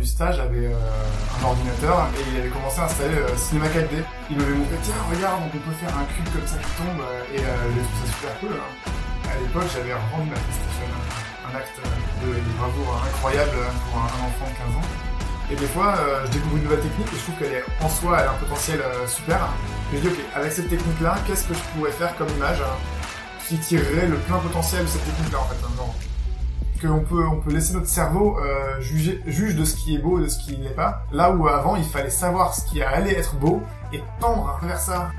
du stage avait un ordinateur et il avait commencé à installer Cinema 4D. Il m'avait montré, tiens, regarde, on peut faire un cube comme ça qui tombe, et j'ai trouvé ça super cool. Hein. À l'époque, j'avais revendu ma PlayStation, un acte de, bravoure incroyable pour un, enfant de 15 ans. Et des fois, je découvre une nouvelle technique et je trouve qu'elle est en soi, elle a un potentiel super. Et je dis, ok, avec cette technique-là, qu'est-ce que je pourrais faire comme image qui tirerait le plein potentiel de cette technique-là, en fait, qu'on peut, on peut laisser notre cerveau euh, juger, juge de ce qui est beau et de ce qui n'est pas. Là où avant, il fallait savoir ce qui allait être beau et tendre vers ça.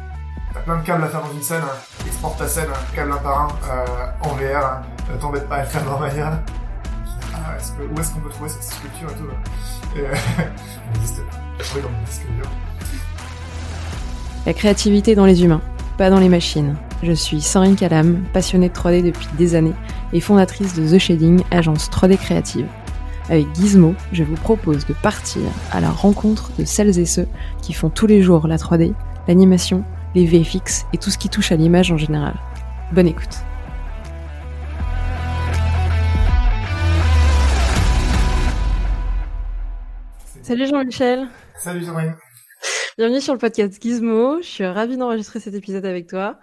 T'as plein de câbles à faire dans une scène, hein. exporte ta scène, hein. câble un par un, euh, en VR, hein. t'embête pas à le faire dans manière. Ah, est-ce que, où est-ce qu'on peut trouver cette sculpture et tout euh, existe mon disque dur. La créativité dans les humains, pas dans les machines. Je suis Sandrine Calam, passionnée de 3D depuis des années et fondatrice de The Shading, agence 3D créative. Avec Gizmo, je vous propose de partir à la rencontre de celles et ceux qui font tous les jours la 3D, l'animation, les VFX et tout ce qui touche à l'image en général. Bonne écoute. Salut Jean-Michel. Salut Sandrine. Bienvenue sur le podcast Gizmo. Je suis ravie d'enregistrer cet épisode avec toi.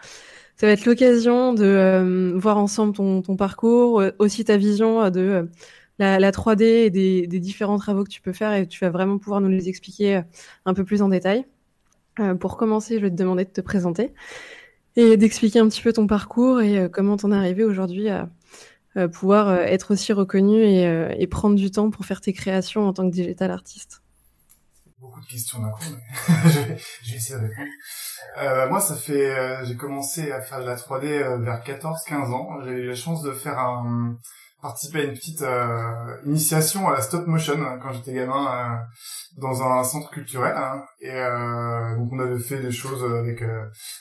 Ça va être l'occasion de euh, voir ensemble ton, parcours, euh, aussi ta vision euh, de la, 3D et des, différents travaux que tu peux faire et tu vas vraiment pouvoir nous les expliquer un peu plus en détail. pour commencer, je vais te demander de te présenter et d'expliquer un petit peu ton parcours et comment t'en es arrivé aujourd'hui à pouvoir être aussi reconnu et, et prendre du temps pour faire tes créations en tant que digital artiste questions d'un coup, mais je, vais, essayer de répondre. Euh, moi, ça fait, euh, j'ai commencé à faire de la 3D euh, vers 14-15 ans. J'ai eu la chance de faire un, participer à une petite euh, initiation à la stop motion hein, quand j'étais gamin dans un centre culturel. Hein. et donc on avait fait des choses avec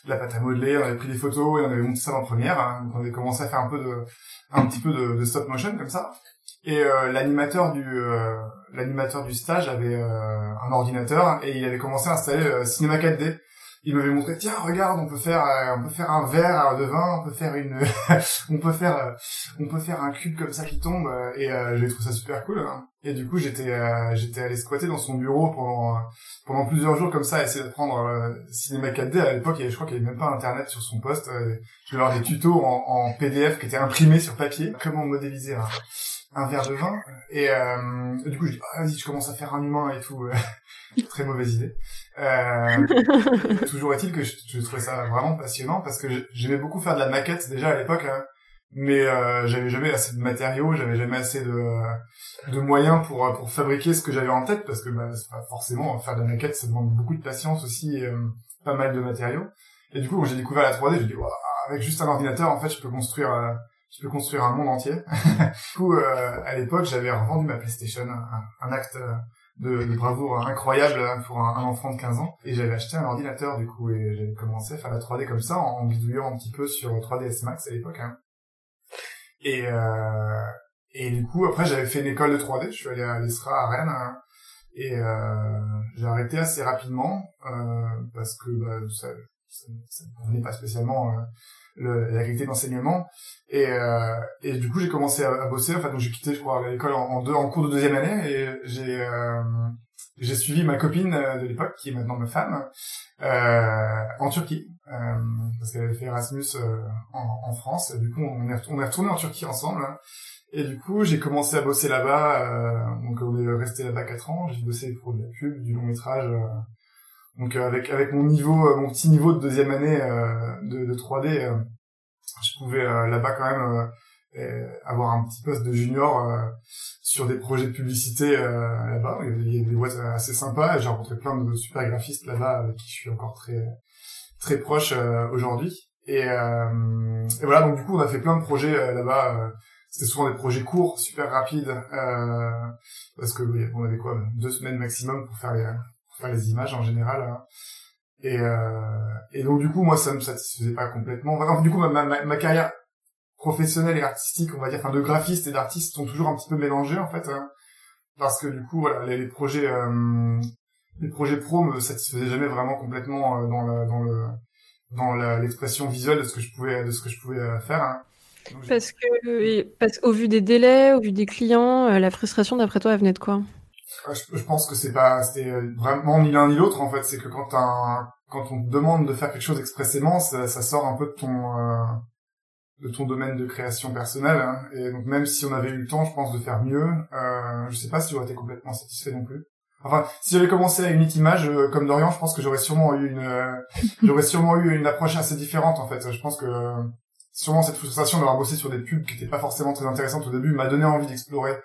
la pâte à modeler, on avait pris des photos et on avait monté ça en première. Hein. donc on avait commencé à faire un peu de, un petit peu de, de stop motion comme ça. Et euh, l'animateur du euh, l'animateur du stage avait euh, un ordinateur et il avait commencé à installer Cinema 4D. Il m'avait montré tiens regarde on peut faire on peut faire un verre de vin on peut faire une on peut faire on peut faire un cube comme ça qui tombe et j'ai trouvé ça super cool hein. et du coup j'étais j'étais allé squatter dans son bureau pendant pendant plusieurs jours comme ça essayer d'apprendre Cinema 4D à l'époque je crois qu'il n'y avait même pas internet sur son poste je vais avoir des tutos en, en, PDF qui étaient imprimés sur papier comment modéliser un un verre de vin. Et euh, du coup je dis ah, vas-y je commence à faire un humain et tout très mauvaise idée. Euh, toujours est-il que je, je, trouvais ça vraiment passionnant parce que j'aimais beaucoup faire de la maquette déjà à l'époque hein, mais euh, j'avais jamais assez de matériaux j'avais jamais assez de de moyens pour pour fabriquer ce que j'avais en tête parce que bah, forcément faire de la maquette ça demande beaucoup de patience aussi et, euh, pas mal de matériaux. Et du coup quand j'ai découvert la 3D je dis avec juste un ordinateur en fait je peux construire euh, je peux construire un monde entier. du coup, euh, à l'époque, j'avais revendu ma PlayStation, un, acte de, de, bravoure incroyable pour un, enfant de 15 ans. Et j'avais acheté un ordinateur, du coup, et j'ai commencé à faire la 3D comme ça, en, bidouillant un petit peu sur 3ds Max à l'époque. Hein. Et, euh, et du coup, après, j'avais fait une école de 3D. Je suis allé à l'ESRA à Rennes. Hein. et euh, j'ai arrêté assez rapidement euh, parce que bah, ça, ça, ça pas spécialement euh, le, la qualité d'enseignement. Et, euh, et du coup j'ai commencé à, bosser enfin donc j'ai quitté je crois l'école en, deux en cours de deuxième année. Et j'ai euh, j'ai suivi ma copine euh, de l'époque qui est maintenant ma femme euh, en Turquie. Euh, parce qu'elle avait fait Erasmus en, en, France. Et du coup on est on est retourné en Turquie ensemble. Et du coup j'ai commencé à bosser là-bas donc on est resté là-bas quatre ans j'ai bossé pour de la pub du long métrage donc euh, avec avec mon niveau, euh, mon petit niveau de deuxième année euh, de, de 3D, je pouvais là-bas quand même avoir un petit poste de junior sur des projets de publicité là-bas. Il y a des boîtes assez sympas. J'ai rencontré plein de super graphistes là-bas avec qui je suis encore très très proche aujourd'hui. Et, et, voilà, donc du coup, on a fait plein de projets là-bas. C'était souvent des projets courts, super rapides, parce que on avait quoi, deux semaines maximum pour faire les, enfin les images en général. Hein. Et, euh, et donc du coup, moi, ça me satisfaisait pas complètement. Enfin, du coup, ma, ma, carrière professionnelle et artistique, on va dire, enfin de graphiste et d'artiste, sont toujours un petit peu mélangées en fait, hein. parce que du coup, voilà, les, projets, euh, les projets pro me satisfaisaient jamais vraiment complètement euh, dans le, dans le, dans l'expression visuelle de ce que je pouvais, de ce que je pouvais faire. Hein. parce que, parce qu'au vu des délais, au vu des clients, la frustration, d'après toi, elle venait de quoi? Je, pense que c'est pas, c'était vraiment ni l'un ni l'autre en fait. C'est que quand un, quand on te demande de faire quelque chose expressément, ça, ça sort un peu de ton euh, de ton domaine de création personnelle. Hein. Et donc même si on avait eu le temps, je pense, de faire mieux, euh, je sais pas si j'aurais été complètement satisfait non plus. Enfin, si j'avais commencé à une image euh, comme Dorian, je pense que j'aurais sûrement eu une, euh, j'aurais sûrement eu une approche assez différente en fait. Je pense que sûrement cette frustration d'avoir bossé sur des pubs qui n'étaient pas forcément très intéressantes au début m'a donné envie d'explorer euh,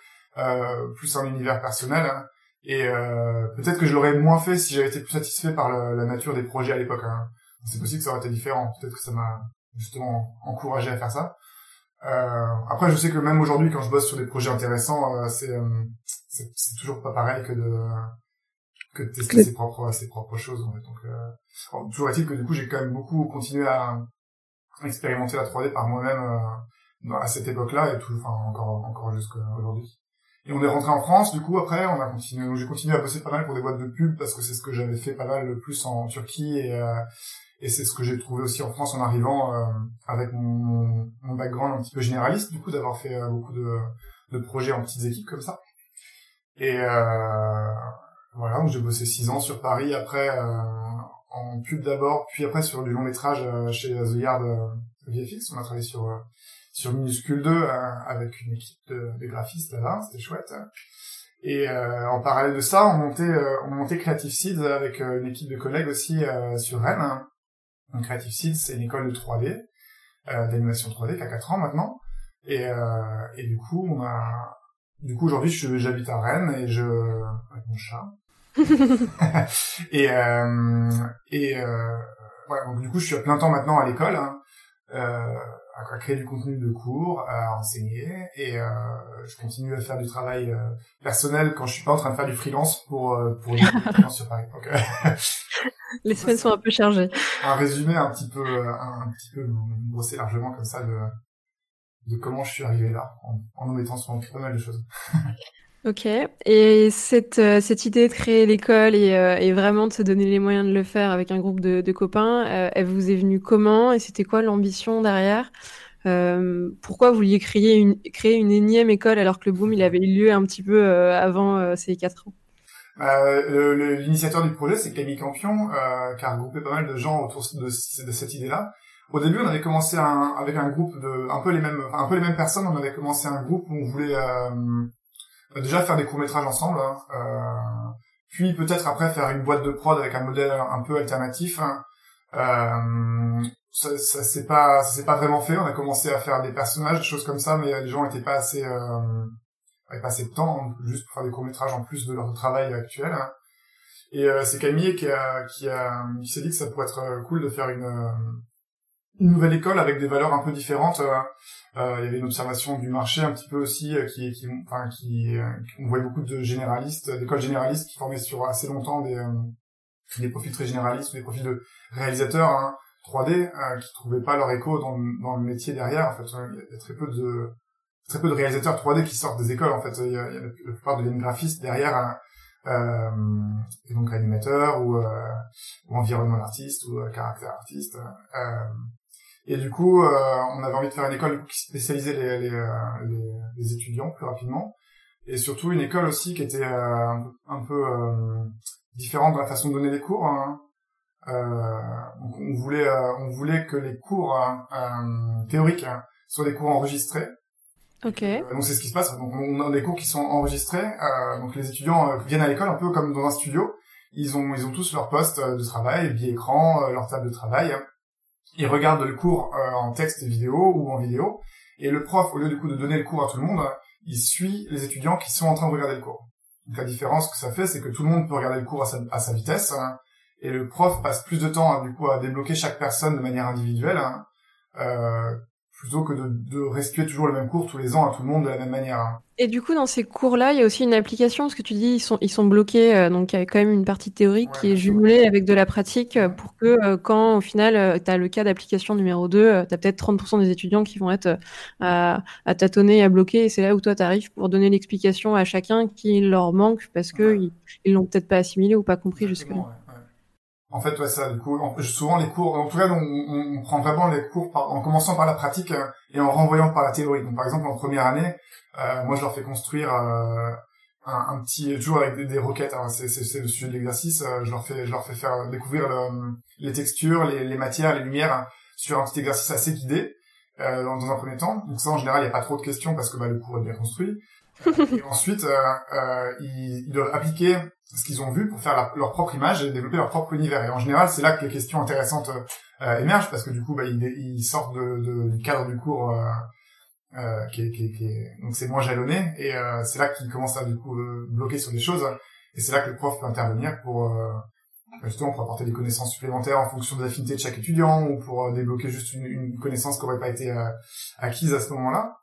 plus un univers personnel. Hein. Et euh, peut-être que je l'aurais moins fait si j'avais été plus satisfait par la nature des projets à l'époque. Hein. C'est possible que ça aurait été différent. Peut-être que ça m'a justement encouragé à faire ça. Euh, après, je sais que même aujourd'hui, quand je bosse sur des projets intéressants, euh, c'est c'est toujours pas pareil que de que de tester ses propres ses propres choses. En fait. Donc, euh, toujours est-il que du coup, j'ai quand même beaucoup continué à expérimenter la 3D par moi-même euh, à cette époque-là et tout, enfin encore encore jusqu'à aujourd'hui. Et on est rentré en France, du coup, après, on a continué, j'ai continué à bosser pas mal pour des boîtes de pub parce que c'est ce que j'avais fait pas mal le plus en Turquie et, euh, et c'est ce que j'ai trouvé aussi en France en arrivant euh, avec mon, mon, background un petit peu généraliste, du coup, d'avoir fait euh, beaucoup de, de projets en petites équipes comme ça. Et voilà, donc j'ai bossé six ans sur Paris, après en pub d'abord, puis après sur du long métrage chez The Yard VFX. On a travaillé sur sur Minuscule 2 euh, avec une équipe de, de graphistes là-bas, c'était chouette. Et euh, en parallèle de ça, on montait, euh, on montait Creative Seeds avec une équipe de collègues aussi sur Rennes. Donc Creative Seeds, c'est une école de 3D, d'animation 3D qui a 4 ans maintenant. Et, et du coup, on a, du coup aujourd'hui, j'habite à Rennes et je avec mon chat. et et ouais, donc du coup, je suis à plein temps maintenant à l'école. Hein. Euh, à créer du contenu de cours, à enseigner, et euh, je continue à faire du travail euh, personnel quand je suis pas en train de faire du freelance pour euh, pour sur Paris. Donc, les semaines sont un peu chargées. Un résumé un petit peu un, petit peu brossé largement comme ça de de comment je suis arrivé là en, en nous mettant sur pas mal de choses. Ok. Et cette, euh, cette idée de créer l'école et, euh, et, vraiment de se donner les moyens de le faire avec un groupe de, copains, euh, elle vous est venue comment et c'était quoi l'ambition derrière? Pourquoi vous vouliez créer une, créer une énième école alors que le boom il avait eu lieu un petit peu avant ces quatre ans? L'initiateur du projet, c'est Camille Campion, qui a regroupé pas mal de gens autour de, cette idée-là. Au début, on avait commencé un, avec un groupe de un peu les mêmes, un peu les mêmes personnes. On avait commencé un groupe où on voulait euh, déjà faire des courts métrages ensemble, hein, euh, puis peut-être après faire une boîte de prod avec un modèle un peu alternatif. Hein. Euh, ça, ça s'est pas, ça s'est pas vraiment fait. On a commencé à faire des personnages, des choses comme ça, mais les gens étaient pas assez, euh, pas assez de temps hein, juste pour faire des courts métrages en plus de leur travail actuel. Hein. Et euh, c'est Camille qui a, qui a, qui s'est dit que ça pourrait être cool de faire une, une nouvelle école avec des valeurs un peu différentes. Euh, euh, il y avait une observation du marché un petit peu aussi euh, qui, qui, enfin, qui, on voyait beaucoup de généralistes, d'écoles généralistes qui formaient sur assez longtemps des, des profils très généralistes, des profils de réalisateurs hein, 3D qui trouvaient pas leur écho dans, dans le métier derrière. En fait, il y a très peu de très peu de réalisateurs 3D qui sortent des écoles. En fait, il y a, la, plupart deviennent graphistes derrière. Hein, euh, et donc animateur ou, euh, ou environnement artiste ou caractère artiste. Euh, et du coup, euh, on avait envie de faire une école qui spécialisait les, les, euh, les, les, étudiants plus rapidement. Et surtout une école aussi qui était euh, un peu différente dans la façon de donner les cours. Hein. donc on voulait, on voulait que les cours théoriques hein, soient des cours enregistrés. Ok. donc c'est ce qui se passe. Donc on a des cours qui sont enregistrés. donc les étudiants viennent à l'école un peu comme dans un studio. Ils ont ils ont tous leur poste de travail, billet écran, leur table de travail ils regardent le cours euh, en texte vidéo ou en vidéo, et le prof, au lieu du coup de donner le cours à tout le monde, il suit les étudiants qui sont en train de regarder le cours. La différence que ça fait, c'est que tout le monde peut regarder le cours à sa, à sa vitesse, hein, et le prof passe plus de temps hein, du coup à débloquer chaque personne de manière individuelle, hein, euh, plutôt que de, de restituer toujours le même cours tous les ans à tout le monde de la même manière. Hein. Et du coup, dans ces cours-là, il y a aussi une application, parce que tu dis ils sont, ils sont bloqués, euh, donc il y a quand même une partie théorique qui est jumelée avec de la pratique euh, pour que euh, quand au final tu as le cas d'application numéro 2, tu as peut-être 30% des étudiants qui vont être à, à tâtonner, à bloquer, et c'est là où toi tu arrives pour donner l'explication à chacun qui leur manque parce que ils l'ont peut-être pas assimilé ou pas compris jusque-là. En fait, ouais, ça, du coup, souvent les cours, en tout cas, on, on, prend vraiment les cours en commençant par la pratique euh, et en renvoyant par la théorie. Donc, par exemple, en première année, euh, moi, je leur fais construire euh, un, petit toujours avec des, requêtes. Hein, c'est le sujet de l'exercice. je leur fais je leur fais faire découvrir les textures, les, les matières, les lumières sur un petit exercice assez guidé. Euh, dans, un premier temps. Donc ça, en général, il n'y a pas trop de questions parce que bah, le cours est bien construit. et ensuite, euh, euh, ils, ils, doivent appliquer ce qu'ils ont vu pour faire leur propre image et développer leur propre univers. Et en général, c'est là que les questions intéressantes euh, émergent parce que du coup, bah, ils, ils sortent de, de, du cadre du cours euh, euh, qui, est, qui, qui est... donc c'est moins jalonné et c'est là qu'ils commencent à du coup bloquer sur des choses. Et c'est là que le prof peut intervenir pour justement pour apporter des connaissances supplémentaires en fonction de l'affinité de chaque étudiant ou pour débloquer juste une, une connaissance qui n'aurait pas été acquise à ce moment-là.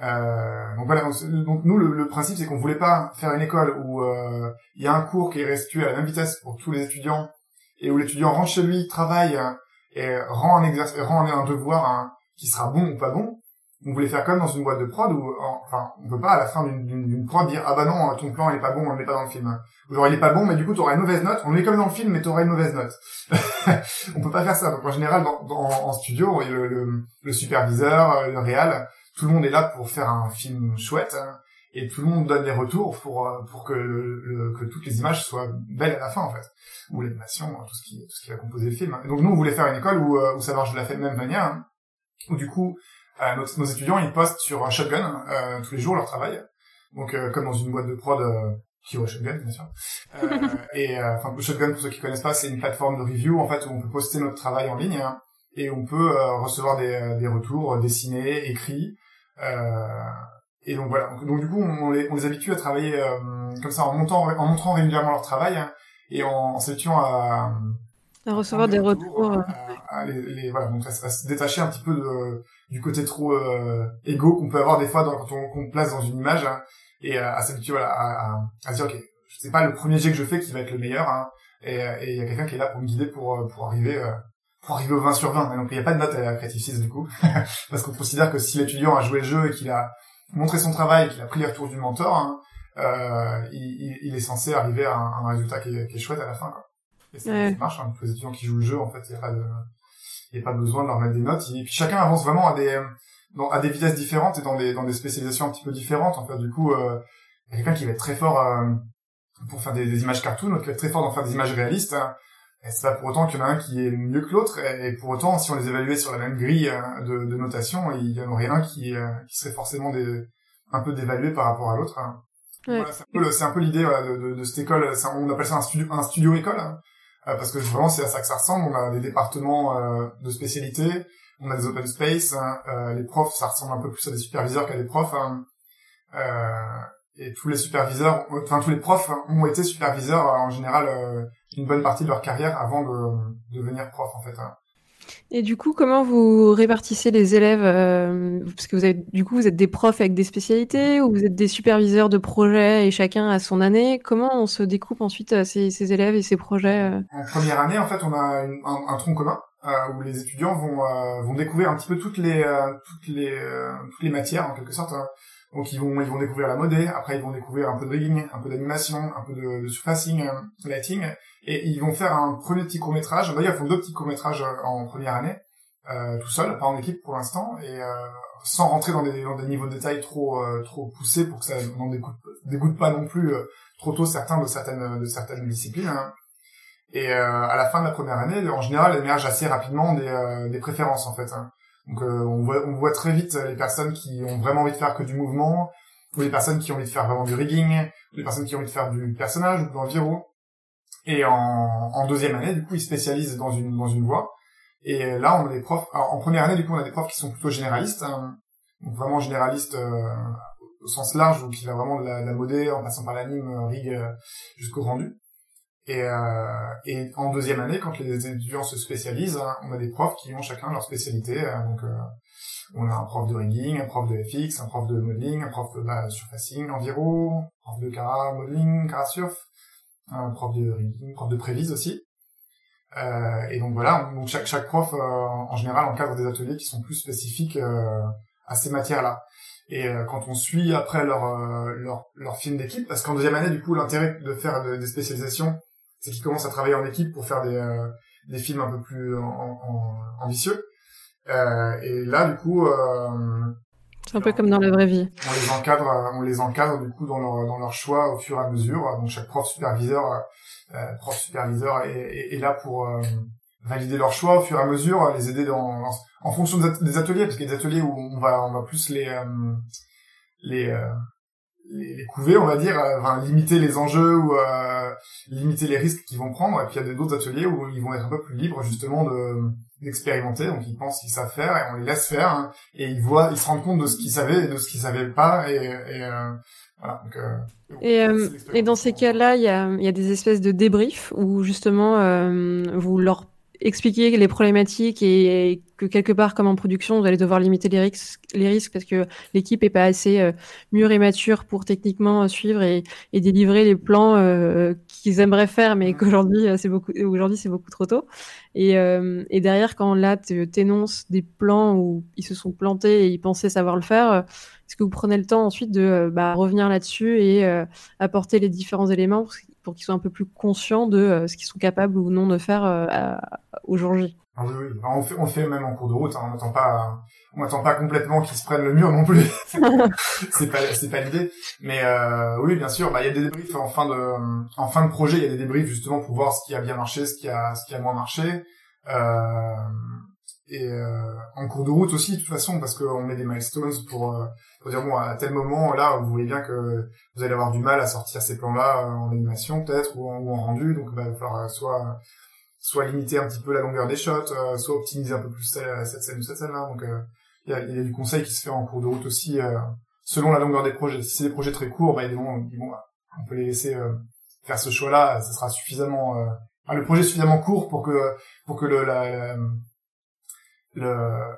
Euh, donc voilà, donc, nous le, principe c'est qu'on voulait pas faire une école où euh, il y a un cours qui est restitué à la même vitesse pour tous les étudiants et où l'étudiant rentre chez lui, travaille et rend un exercice, rend un devoir hein, qui sera bon ou pas bon. On voulait faire comme dans une boîte de prod où, enfin, on peut pas à la fin d'une prod dire ah bah non ton plan il est pas bon, on le met pas dans le film. Ou genre il est pas bon mais du coup t'auras une mauvaise note, on le met comme dans le film mais t'auras une mauvaise note. on peut pas faire ça. Donc en général en studio le, superviseur, le réal tout le monde est là pour faire un film chouette hein, et tout le monde donne des retours pour euh, pour que que toutes les images soient belles à la fin en fait ou l'animation tout ce qui tout ce qui va composer le film donc nous on voulait faire une école où euh, où ça marche de la même manière hein, où du coup euh, nos, nos, étudiants ils postent sur Shotgun euh, tous les jours leur travail donc comme dans une boîte de prod qui est Shotgun bien sûr et enfin Shotgun pour ceux qui connaissent pas c'est une plateforme de review en fait où on peut poster notre travail en ligne hein, et on peut recevoir des, des retours dessinés écrits euh, et donc voilà. Donc, du coup, on les, on les habitue à travailler euh, comme ça en montant, en montrant régulièrement leur travail hein, et en, en s'habituant à, à recevoir des retours. Euh. À, les, les, voilà, donc à, se détacher un petit peu de, du côté trop euh, égo qu'on peut avoir des fois dans, quand on, qu'on place dans une image hein, et à, s'habituer voilà, à, à, dire ok, c'est pas le premier jet que je fais qui va être le meilleur hein, et il y a quelqu'un qui est là pour me guider pour pour arriver pour arriver au 20 sur 20. Donc il n'y a pas de note à la Creative du coup, parce qu'on considère que si l'étudiant a joué le jeu et qu'il a montré son travail, qu'il a pris les retours du mentor, hein, euh, il, il, est censé arriver à un, résultat qui est, qui est, chouette à la fin. Quoi. Et ça, marche. Hein. Pour les étudiants qui jouent le jeu, en fait, il n'y a pas de, il a pas besoin de leur mettre des notes. Et puis chacun avance vraiment à des, dans, à des vitesses différentes et dans des, dans des spécialisations un petit peu différentes. En fait, du coup, euh, il y a quelqu'un qui va être très fort euh, pour faire des, des, images cartoon, l'autre qui va être très fort dans faire des images réalistes. Hein. Et c'est pas pour autant qu'il y en a un qui est mieux que l'autre, et pour autant, si on les évaluait sur la même grille euh, de, de notation, il y en aurait un qui, euh, qui serait forcément des, un peu dévalué par rapport à l'autre. Hein. Voilà, c'est un peu, l'idée de, de, de, cette école, on appelle ça un studio, un studio école, hein. Euh, parce que vraiment c'est à ça que ça ressemble. On a des départements de spécialité, on a des open space, hein. les profs, ça ressemble un peu plus à des superviseurs qu'à des profs. Hein. et tous les superviseurs, enfin tous les profs ont été superviseurs en général une bonne partie de leur carrière avant de, devenir prof en fait. Hein. Et du coup, comment vous répartissez les élèves euh, Parce que vous avez, du coup, vous êtes des profs avec des spécialités ou vous êtes des superviseurs de projets et chacun a son année. Comment on se découpe ensuite euh, ces, élèves et ces projets euh? En première année, en fait, on a un, tronc commun où les étudiants vont, vont découvrir un petit peu toutes les, toutes les, toutes les matières en quelque sorte. Hein. Donc ils vont ils vont découvrir la modée, après ils vont découvrir un peu de rigging, un peu d'animation, un peu de, de surfacing, lighting, et ils vont faire un premier petit court métrage. D'ailleurs, ils font deux petits courts métrages euh, en première année, euh, tout seul, pas en équipe pour l'instant, et euh, sans rentrer dans des, dans des niveaux de détail trop euh, trop poussés pour que ça n'en dégoûte, pas non plus euh, trop tôt certains de certaines de certaines disciplines. Hein. Et à la fin de la première année, en général, émergent assez rapidement des, des préférences en fait. Hein. Donc on voit on voit très vite les personnes qui ont vraiment envie de faire que du mouvement, ou les personnes qui ont envie de faire vraiment du rigging, ou les personnes qui ont envie de faire du personnage ou de l'environ. Et en, en, deuxième année, du coup, ils spécialisent dans une dans une voie. Et là, on a des profs. Alors, en première année, du coup, on a des profs qui sont plutôt généralistes, hein, donc vraiment généralistes euh, au sens large, donc qui va vraiment de la, la modée, en passant par l'anime, euh, rig, euh, jusqu'au rendu. Et, euh, et en deuxième année, quand les étudiants se spécialisent, hein, on a des profs qui ont chacun leur spécialité. donc, on a un prof de rigging, un prof de FX, un prof de modeling, un prof de bah, surfacing, environ, un prof de cara modeling, cara surf, prof de prof de prévise aussi. Euh, et donc voilà, donc chaque, chaque prof euh, en général encadre des ateliers qui sont plus spécifiques euh, à ces matières-là. Et euh, quand on suit après leur euh, leur, leur film d'équipe, parce qu'en deuxième année du coup l'intérêt de faire des spécialisations, c'est qu'ils commencent à travailler en équipe pour faire des des films un peu plus en, en, ambitieux. et là du coup Un peu comme dans la vraie vie. On les encadre, on les encadre du coup dans leur dans leur choix au fur et à mesure. Donc chaque prof superviseur, euh, prof superviseur est, est, là pour valider leur choix au fur et à mesure, les aider dans, en fonction des ateliers, parce qu'il y a des ateliers où on va on va plus les les les, les couver, on va dire, euh, enfin, limiter les enjeux ou euh, limiter les risques qu'ils vont prendre. Et puis il y a d'autres ateliers où ils vont être un peu plus libres justement de d'expérimenter. Donc ils pensent qu'ils savent faire et on les laisse faire hein, et ils voient, ils se rendent compte de ce qu'ils savaient et de ce qu'ils savaient pas et, et euh, voilà. Donc, euh, et, et dans ces cas-là, il y a, y a des espèces de débriefs où justement vous leur expliquer les problématiques et, que quelque part, comme en production, vous allez devoir limiter les risques, les risques parce que l'équipe est pas assez euh, mûre et mature pour techniquement suivre et, et délivrer les plans euh, qu'ils aimeraient faire, mais qu'aujourd'hui euh, c'est beaucoup, aujourd'hui c'est beaucoup trop tôt. Et, euh, et derrière, quand là tu énonces des plans où ils se sont plantés et ils pensaient savoir le faire, est-ce que vous prenez le temps ensuite de bah, revenir là-dessus et apporter les différents éléments? Pour qu'ils soient un peu plus conscients de euh, ce qu'ils sont capables ou non de faire euh, aujourd'hui. Ah oui, oui. On fait, on fait même en cours de route. Hein. On n'attend pas, on pas complètement qu'ils se prennent le mur non plus. c'est pas, c'est pas l'idée. Mais euh, oui, bien sûr. Bah, il y a des débriefs en fin de, en fin de projet. Il y a des débriefs justement pour voir ce qui a bien marché, ce qui a, ce qui a moins marché. Euh, et euh, en cours de route aussi, de toute façon, parce qu'on met des milestones pour faut dire bon à tel moment là vous voyez bien que vous allez avoir du mal à sortir ces plans là en animation peut-être ou, en, rendu. Donc bah, il va falloir soit soit limiter un petit peu la longueur des shots euh, soit optimiser un peu plus cette scène ou cette scène là donc euh, il y, a, y, a, du conseil qui se fait en cours de route aussi euh, selon la longueur des projets. Si c'est des projets très courts bah, bon, bon on peut les laisser faire ce choix là ça sera suffisamment le projet est suffisamment court pour que pour que le la, le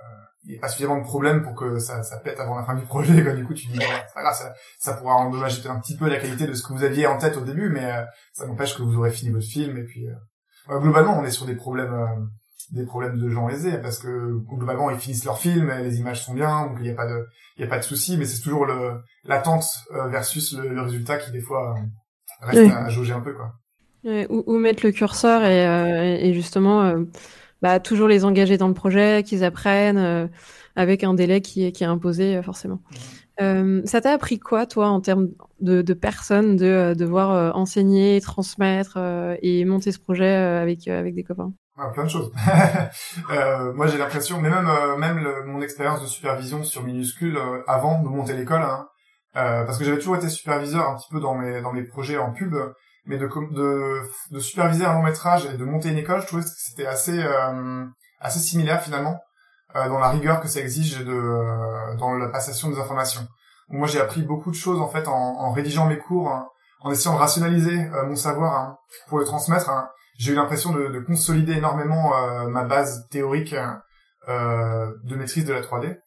il n'y a pas suffisamment de problèmes pour que ça, ça pète avant la fin du projet. Quoi. Du coup, tu dis, c'est pas grave, ça, ça pourra endommager un petit peu la qualité de ce que vous aviez en tête au début, mais euh, ça n'empêche que vous aurez fini votre film. Et puis, euh, globalement, on est sur des problèmes, euh, des problèmes de gens aisés, parce que globalement, ils finissent leur film, les images sont bien, donc il n'y a pas de, il a pas de souci, mais c'est toujours le l'attente versus le, résultat qui des fois reste à, jauger un peu, quoi. où, mettre le curseur et, et justement bah, toujours les engager dans le projet, qu'ils apprennent euh, avec un délai qui est, qui est imposé euh, forcément. Euh, ça t'a appris quoi, toi, en termes de, de personnes, de devoir enseigner, transmettre et monter ce projet avec avec des copains? Ah, Plein de choses. moi, j'ai l'impression, mais même même mon expérience de supervision sur minuscule avant de monter l'école, hein, parce que j'avais toujours été superviseur un petit peu dans mes dans mes projets en pub mais de, de, de superviser un long métrage et de monter une école, je trouvais que c'était assez euh, assez similaire finalement euh, dans la rigueur que ça exige de euh, dans la passation des informations. moi j'ai appris beaucoup de choses en fait en, rédigeant mes cours, hein, en essayant de rationaliser euh, mon savoir hein, pour le transmettre. Hein. J'ai eu l'impression de, de, consolider énormément ma base théorique de maîtrise de la 3D,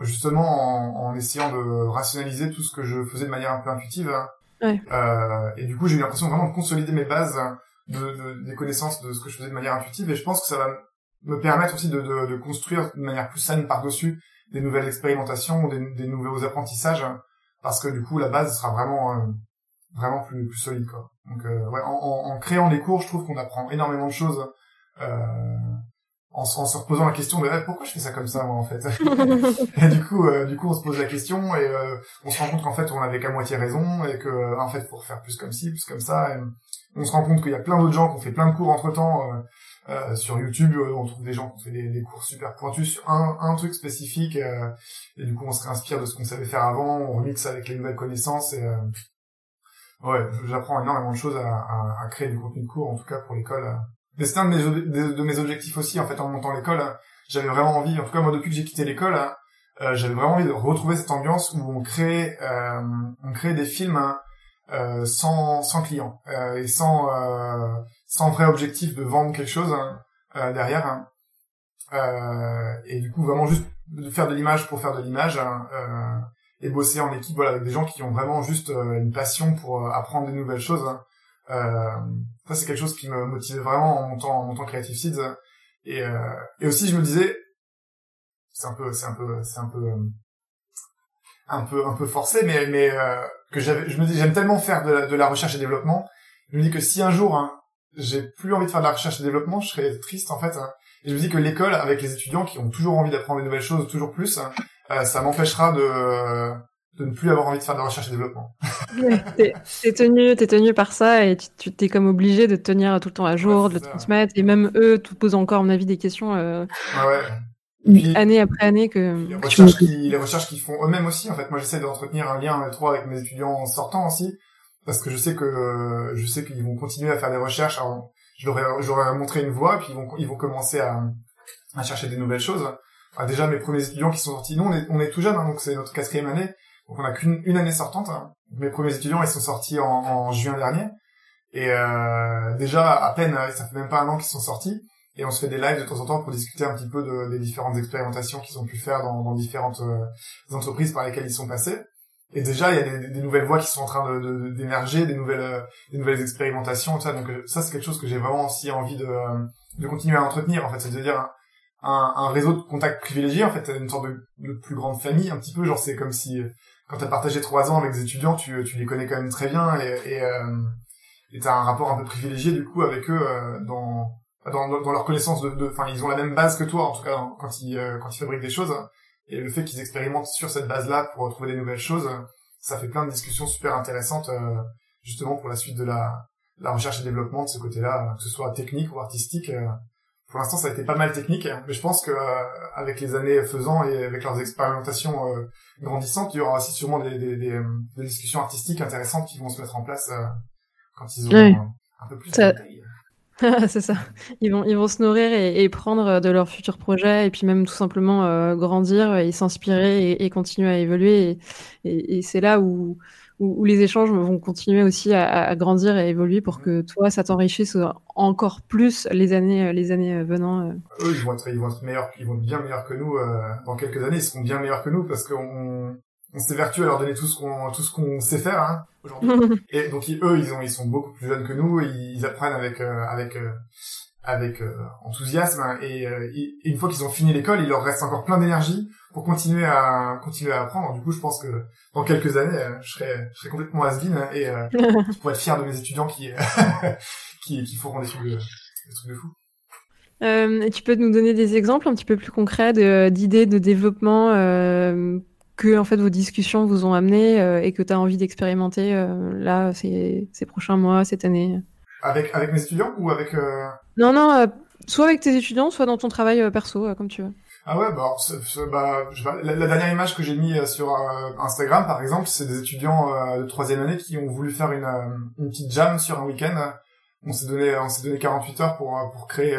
justement en, en, essayant de rationaliser tout ce que je faisais de manière un peu intuitive euh, et du coup, j'ai eu l'impression vraiment de consolider mes bases de, de, des connaissances de ce que je faisais de manière intuitive. Et je pense que ça va me permettre aussi de, de, de construire de manière plus saine par-dessus des nouvelles expérimentations, des, des, nouveaux apprentissages, parce que du coup, la base sera vraiment euh, vraiment plus, plus solide. Quoi. Donc, euh, ouais, en, en, créant les cours, je trouve qu'on apprend énormément de choses. Euh, en, se reposant la question eh, pourquoi je fais ça comme ça moi en fait et du coup euh, du coup on se pose la question et euh, on se rend compte qu'en fait on avait qu'à moitié raison et que en fait faut faire plus comme ci plus comme ça et on se rend compte qu'il y a plein d'autres gens qui ont fait plein de cours entre temps euh, sur YouTube on trouve des gens qui ont fait des, des cours super pointus sur un, un truc spécifique et du coup on se réinspire de ce qu'on savait faire avant on remixe avec les nouvelles connaissances et ouais j'apprends énormément de choses à, à, à, créer du contenu de cours en tout cas pour l'école mais c'était un de mes, de, mes objectifs aussi, en fait, en montant l'école. Hein. J'avais vraiment envie, en tout cas, moi, depuis que j'ai quitté l'école, hein, euh, j'avais vraiment envie de retrouver cette ambiance où on crée, euh, on crée des films hein, euh, sans, sans client euh, et sans, sans vrai objectif de vendre quelque chose euh, derrière. et du coup, vraiment juste de faire de l'image pour faire de l'image et bosser en équipe, voilà, avec des gens qui ont vraiment juste une passion pour apprendre des nouvelles choses. Euh, ça, c'est quelque chose qui me motivait vraiment en montant, en montant Creative Seeds. Et, euh, et aussi, je me disais, c'est un peu, c'est un peu, c'est un peu, un peu, un peu forcé, mais, mais euh, que j'avais, je me dis, j'aime tellement faire de la, de recherche et développement. Je me dis que si un jour, hein, j'ai plus envie de faire de la recherche et développement, je serais triste en fait. Et je me dis que l'école, avec les étudiants qui ont toujours envie d'apprendre des nouvelles choses, toujours plus, hein, ça m'empêchera de de ne plus avoir envie de faire de recherche et développement. t'es, tenu, t'es tenu par ça et tu, t'es comme obligé de te tenir tout le temps à jour, de le transmettre et même eux te posent encore, à mon avis, des questions. Euh, ouais. année après année que. Les recherches, qui, les recherches qu'ils font eux-mêmes aussi. En fait, moi, j'essaie d'entretenir un lien étroit avec mes étudiants en sortant aussi, parce que je sais que je sais qu'ils vont continuer à faire des recherches. Alors, je leur ai, je leur ai montré une voie, puis ils vont ils vont commencer à, à chercher des nouvelles choses. déjà, mes premiers étudiants qui sont sortis, nous, on est, on est tout jeunes, hein, donc c'est notre quatrième année. Donc on a qu'une une année sortante. Hein. Mes premiers étudiants, ils sont sortis en, en juin dernier. Et euh, déjà, à peine, ça fait même pas un an qu'ils sont sortis. Et on se fait des lives de temps en temps pour discuter un petit peu de, des différentes expérimentations qu'ils ont pu faire dans, dans différentes euh, entreprises par lesquelles ils sont passés. Et déjà, il y a des, des nouvelles voies qui sont en train de d'émerger, des nouvelles euh, des nouvelles expérimentations, tout ça. Donc euh, ça, c'est quelque chose que j'ai vraiment aussi envie de, de continuer à entretenir. En fait, c'est de dire un, un, réseau de contacts privilégiés. En fait, une sorte de, de plus grande famille, un petit peu. Genre, c'est comme si quand t'as partagé trois ans avec des étudiants, tu, tu les connais quand même très bien et et euh, t'as un rapport un peu privilégié du coup avec eux euh, dans, dans dans leur connaissance de enfin ils ont la même base que toi en tout cas quand ils euh, quand ils fabriquent des choses. Et le fait qu'ils expérimentent sur cette base là pour trouver des nouvelles choses ça fait plein de discussions super intéressantes euh, justement pour la suite de la la recherche et développement de ce côté-là que ce soit technique ou artistique pour l'instant ça a été pas mal technique mais je pense que euh, avec les années faisant et avec leurs expérimentations euh, grandissantes il y aura aussi sûrement des, des, des, des, discussions artistiques intéressantes qui vont se mettre en place euh, quand ils auront un peu plus de c'est ça. Ils vont, ils vont se nourrir et, et, prendre de leurs futurs projets et puis même tout simplement euh, grandir et s'inspirer et, et, continuer à évoluer. Et, et c'est là où, où, les échanges vont continuer aussi à, grandir et évoluer pour que toi, ça t'enrichisse encore plus les années, les années venant. Euh. Eux, ils vont être, ils vont être meilleurs, ils vont être bien meilleurs que nous euh, dans quelques années. Ils seront bien meilleurs que nous parce qu'on on s'évertue à leur donner tout ce qu'on tout ce qu'on sait faire hein, aujourd'hui. et donc eux, ils ont ils sont beaucoup plus jeunes que nous. ils apprennent avec euh, avec avec enthousiasme hein, et, et, une fois qu'ils ont fini l'école, il leur reste encore plein d'énergie pour continuer à continuer à apprendre. Du coup, je pense que dans quelques années, euh, je serai je serai complètement has hein, et euh, je pourrais être fier de mes étudiants qui qui qui feront des trucs de, des trucs de fou. Euh, tu peux nous donner des exemples un petit peu plus concrets d'idées de, développement euh, que en fait vos discussions vous ont amené euh, et que tu as envie d'expérimenter euh, là ces, ces prochains mois, cette année? Avec avec mes étudiants ou avec Non non, soit avec tes étudiants, soit dans ton travail perso, comme tu veux. Ah ouais, bah, bah la, dernière image que j'ai mis euh, sur euh, Instagram, par exemple, c'est des étudiants euh, de troisième année qui ont voulu faire une, une petite jam sur un week-end. On s'est donné, on s'est donné 48 heures pour pour créer,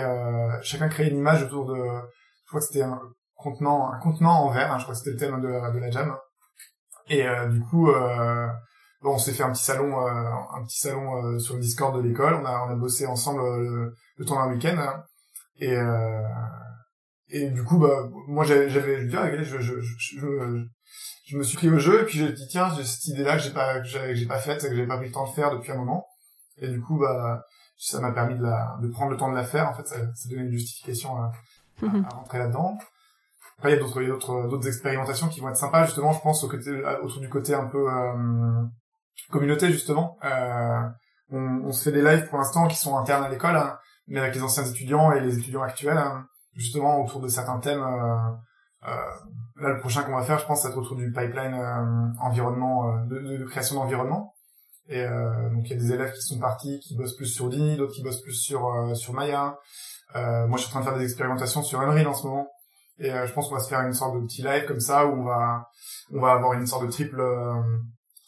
chacun créer une image autour de, je crois que c'était un contenant, un contenant en verre. Hein, je crois que c'était le thème de, de la jam. Et du coup, bon, on s'est fait un petit salon, un petit salon sur le Discord de l'école. On a on a bossé ensemble le, le temps d'un week-end. Et et du coup, bah, moi, j'avais, je, je, je, je, je, me suis pris au jeu, et puis j'ai dit, tiens, j'ai cette idée-là que j'ai pas, que j'ai, pas faite, que j'ai pas pris le temps de faire depuis un moment. Et du coup, bah, ça m'a permis de la, de prendre le temps de la faire. En fait, ça, ça donnait une justification à, à, mhm. rentrer là-dedans. Après, il y a d'autres, d'autres, d'autres expérimentations qui vont être sympas, justement, je pense, au côté, autour du côté un peu, euh, communauté, justement. Euh, on, on, se fait des lives pour l'instant qui sont internes à l'école, hein, mais avec les anciens étudiants et les étudiants actuels. Hein justement autour de certains thèmes. Euh, euh, là, le prochain qu'on va faire, je pense, c'est autour du pipeline euh, environnement, de, de, création d'environnement. Et donc il y a des élèves qui sont partis, qui bossent plus sur Dini, d'autres qui bossent plus sur sur Maya. moi, je suis en train de faire des expérimentations sur Unreal en ce moment. Et je pense qu'on va se faire une sorte de petit live comme ça où on va on va avoir une sorte de triple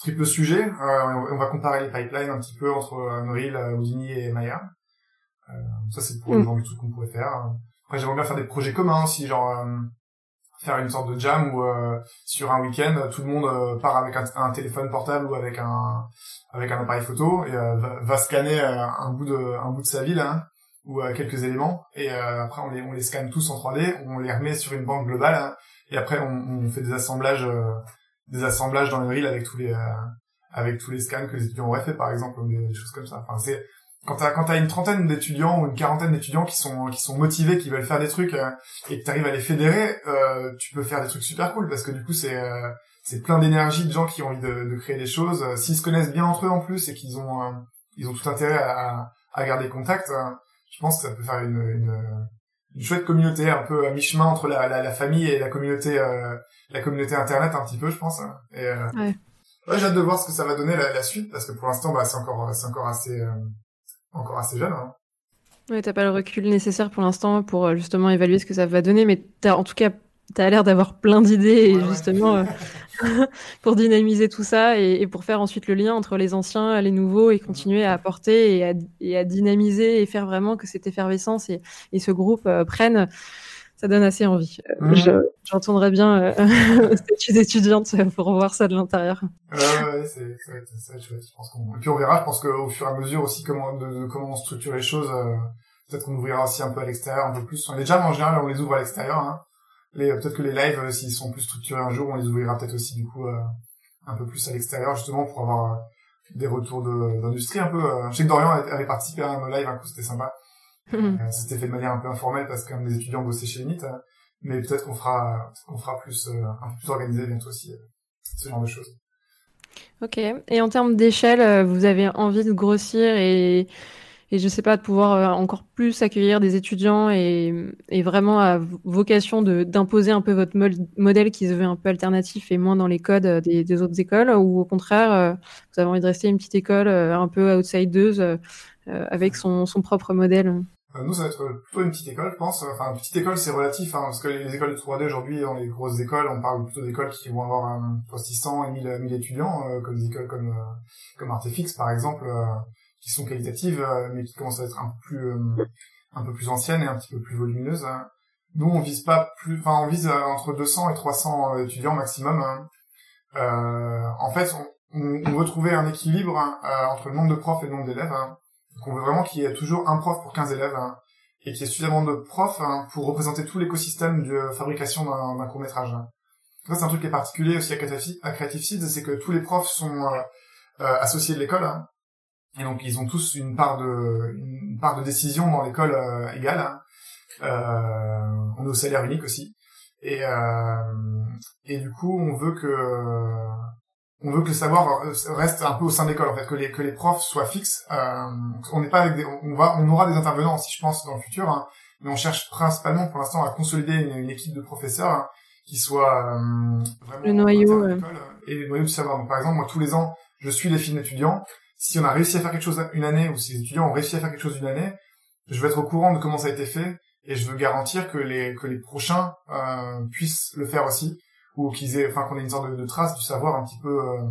triple sujet. on va comparer les pipelines un petit peu entre Unreal, Houdini et Maya. ça, c'est pour mm. le genre de trucs qu'on pourrait faire. Après, j'aimerais bien faire des projets communs aussi, genre euh, faire une sorte de jam où euh, sur un week-end, tout le monde euh, part avec un, téléphone portable ou avec un avec un appareil photo et va, scanner un bout de un bout de sa ville hein, ou quelques éléments et après on les on les scanne tous en 3D, on les remet sur une banque globale hein, et après on, on, fait des assemblages des assemblages dans le reel avec tous les avec tous les scans que les étudiants auraient fait par exemple des, des choses comme ça. Enfin c'est quand t'as quand t'as une trentaine d'étudiants ou une quarantaine d'étudiants qui sont qui sont motivés, qui veulent faire des trucs euh, et que t'arrives à les fédérer, euh, tu peux faire des trucs super cool parce que du coup c'est euh, c'est plein d'énergie de gens qui ont envie de, de créer des choses. Euh, s'ils se connaissent bien entre eux en plus et qu'ils ont ils ont tout intérêt à, à garder contact, je pense que ça peut faire une, une une chouette communauté un peu à mi-chemin entre la, la, la, famille et la communauté euh, la communauté internet un petit peu je pense hein. et euh, ouais. ouais j'ai hâte de voir ce que ça va donner la, la suite parce que pour l'instant bah c'est encore c'est encore assez euh, encore assez jeune hein. Ouais, t'as pas le recul nécessaire pour l'instant pour euh, justement évaluer ce que ça va donner, mais t'as en tout cas t'as l'air d'avoir plein d'idées justement euh, pour dynamiser tout ça et, et, pour faire ensuite le lien entre les anciens, les nouveaux et continuer à apporter et à, et à dynamiser et faire vraiment que cette effervescence et, et ce groupe euh, prennent. Ça donne assez envie. Mmh. J'entendrai bien euh, statut étudiante pour voir ça de l'intérieur. Ouais, ouais, c'est ça. Je pense qu'on... Et puis on verra, je pense qu'au fur et à mesure aussi comment, de, de comment on structure les choses, euh, peut-être qu'on ouvrira aussi un peu à l'extérieur, un peu plus. On est déjà, en général, on les ouvre à l'extérieur, hein peut-être que les lives, euh, s'ils sont plus structurés un jour, on les ouvrira peut-être aussi du coup euh, un peu plus à l'extérieur justement pour avoir euh, des retours d'industrie un peu. je sais que Dorian avait participé à un live, un coup c'était sympa. c'était fait de manière un peu informelle parce qu'un des étudiants bossait chez Limite, hein. mais peut-être qu'on fera, qu'on fera plus, un peu plus organisé bientôt aussi ce genre de choses. Ok. Et en termes d'échelle, vous avez envie de grossir et et je sais pas de pouvoir euh, encore plus accueillir des étudiants et, et vraiment à vocation de d'imposer un peu votre modèle qui se veut un peu alternatif et moins dans les codes euh, des, des autres écoles ou au contraire euh, vous avez envie de rester une petite école un peu outsideuse avec son, son propre modèle? Nous, ça va être plutôt une petite école, je pense. Enfin, une petite école, c'est relatif, hein, parce que les écoles de 3D aujourd'hui, dans les grosses écoles, on parle plutôt d'écoles qui vont avoir entre 600 et 1000, 1000 étudiants, comme des écoles comme comme Artefix, par exemple, qui sont qualitatives, euh, mais qui commencent à être un peu plus euh, un peu plus anciennes et un petit peu plus volumineuses. Nous, on vise pas plus, enfin, on vise euh, entre 200 et 300 étudiants maximum. Hein. Euh, en fait, on, on, veut trouver un équilibre entre le nombre de profs et le nombre d'élèves. Hein. Donc, on veut vraiment qu'il y ait toujours un prof pour 15 élèves hein, et qu'il y ait suffisamment de profs pour représenter tout l'écosystème de fabrication d'un court métrage. Ça, c'est un truc qui est particulier aussi à Creative Seeds, c'est que tous les profs sont associés de l'école. Et donc ils ont tous une part de une part de décision dans l'école euh, égale. Hein. Euh, on est au salaire unique aussi. Et euh, et du coup on veut que on veut que le savoir reste un peu au sein de l'école en fait que les que les profs soient fixes. Euh, on n'est pas avec des, on va on aura des intervenants aussi je pense dans le futur. Hein, mais on cherche principalement pour l'instant à consolider une, équipe de professeurs hein, qui soit euh, vraiment le noyau et le noyau du savoir. Donc par exemple moi tous les ans je suis les films d'étudiants si on a réussi à faire quelque chose une année ou si les étudiants ont réussi à faire quelque chose une année, je veux être au courant de comment ça a été fait et je veux garantir que les que les prochains euh, puissent le faire aussi ou qu'ils aient enfin qu'on ait une sorte de, trace du savoir un petit peu euh...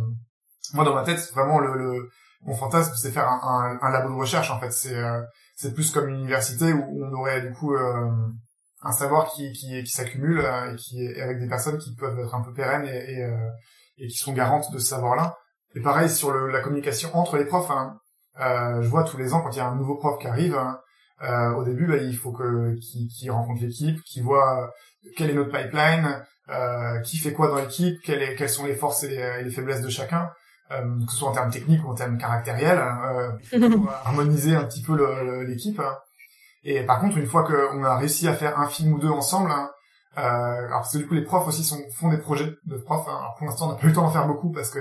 moi dans ma tête vraiment le, le mon fantasme c'est faire un, un, un, labo de recherche en fait. C'est euh, c'est plus comme une université où on aurait du coup euh, un savoir qui qui, qui s'accumule euh, et qui est avec des personnes qui peuvent être un peu pérennes et, et, et qui sont garantes de ce savoir là et pareil sur le, la communication entre les profs. Hein. Euh, je vois tous les ans quand il y a un nouveau prof qui arrive, hein, euh, au début, bah, il faut que qu'il rencontre l'équipe, qu'il voit quelle est notre pipeline, euh, qui fait quoi dans l'équipe, quelles, quelles sont les forces et les, les faiblesses de chacun, euh, que ce soit en termes techniques ou en termes caractériels, hein, euh, pour harmoniser un petit peu l'équipe. Hein. Et par contre, une fois qu'on a réussi à faire un film ou deux ensemble, euh, alors parce que du coup les profs aussi sont, font des projets de profs. Hein. Alors pour l'instant on n'a pas eu le temps d'en faire beaucoup parce que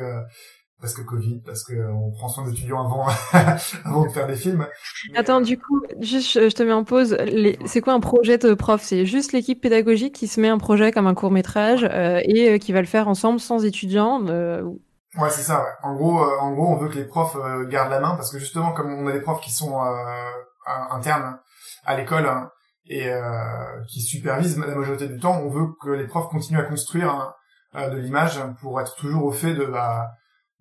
parce que Covid, parce que on prend soin des étudiants avant, avant de faire des films. Attends, du coup, juste, je te mets en pause. Les... C'est quoi un projet de prof? C'est juste l'équipe pédagogique qui se met un projet comme un court métrage euh, et euh, qui va le faire ensemble sans étudiants. Euh... Ouais, c'est ça. Ouais. En gros, euh, en gros, on veut que les profs euh, gardent la main parce que justement, comme on a des profs qui sont internes à l'école hein, et qui supervisent la majorité du temps, on veut que les profs continuent à construire hein, de l'image pour être toujours au fait de bah,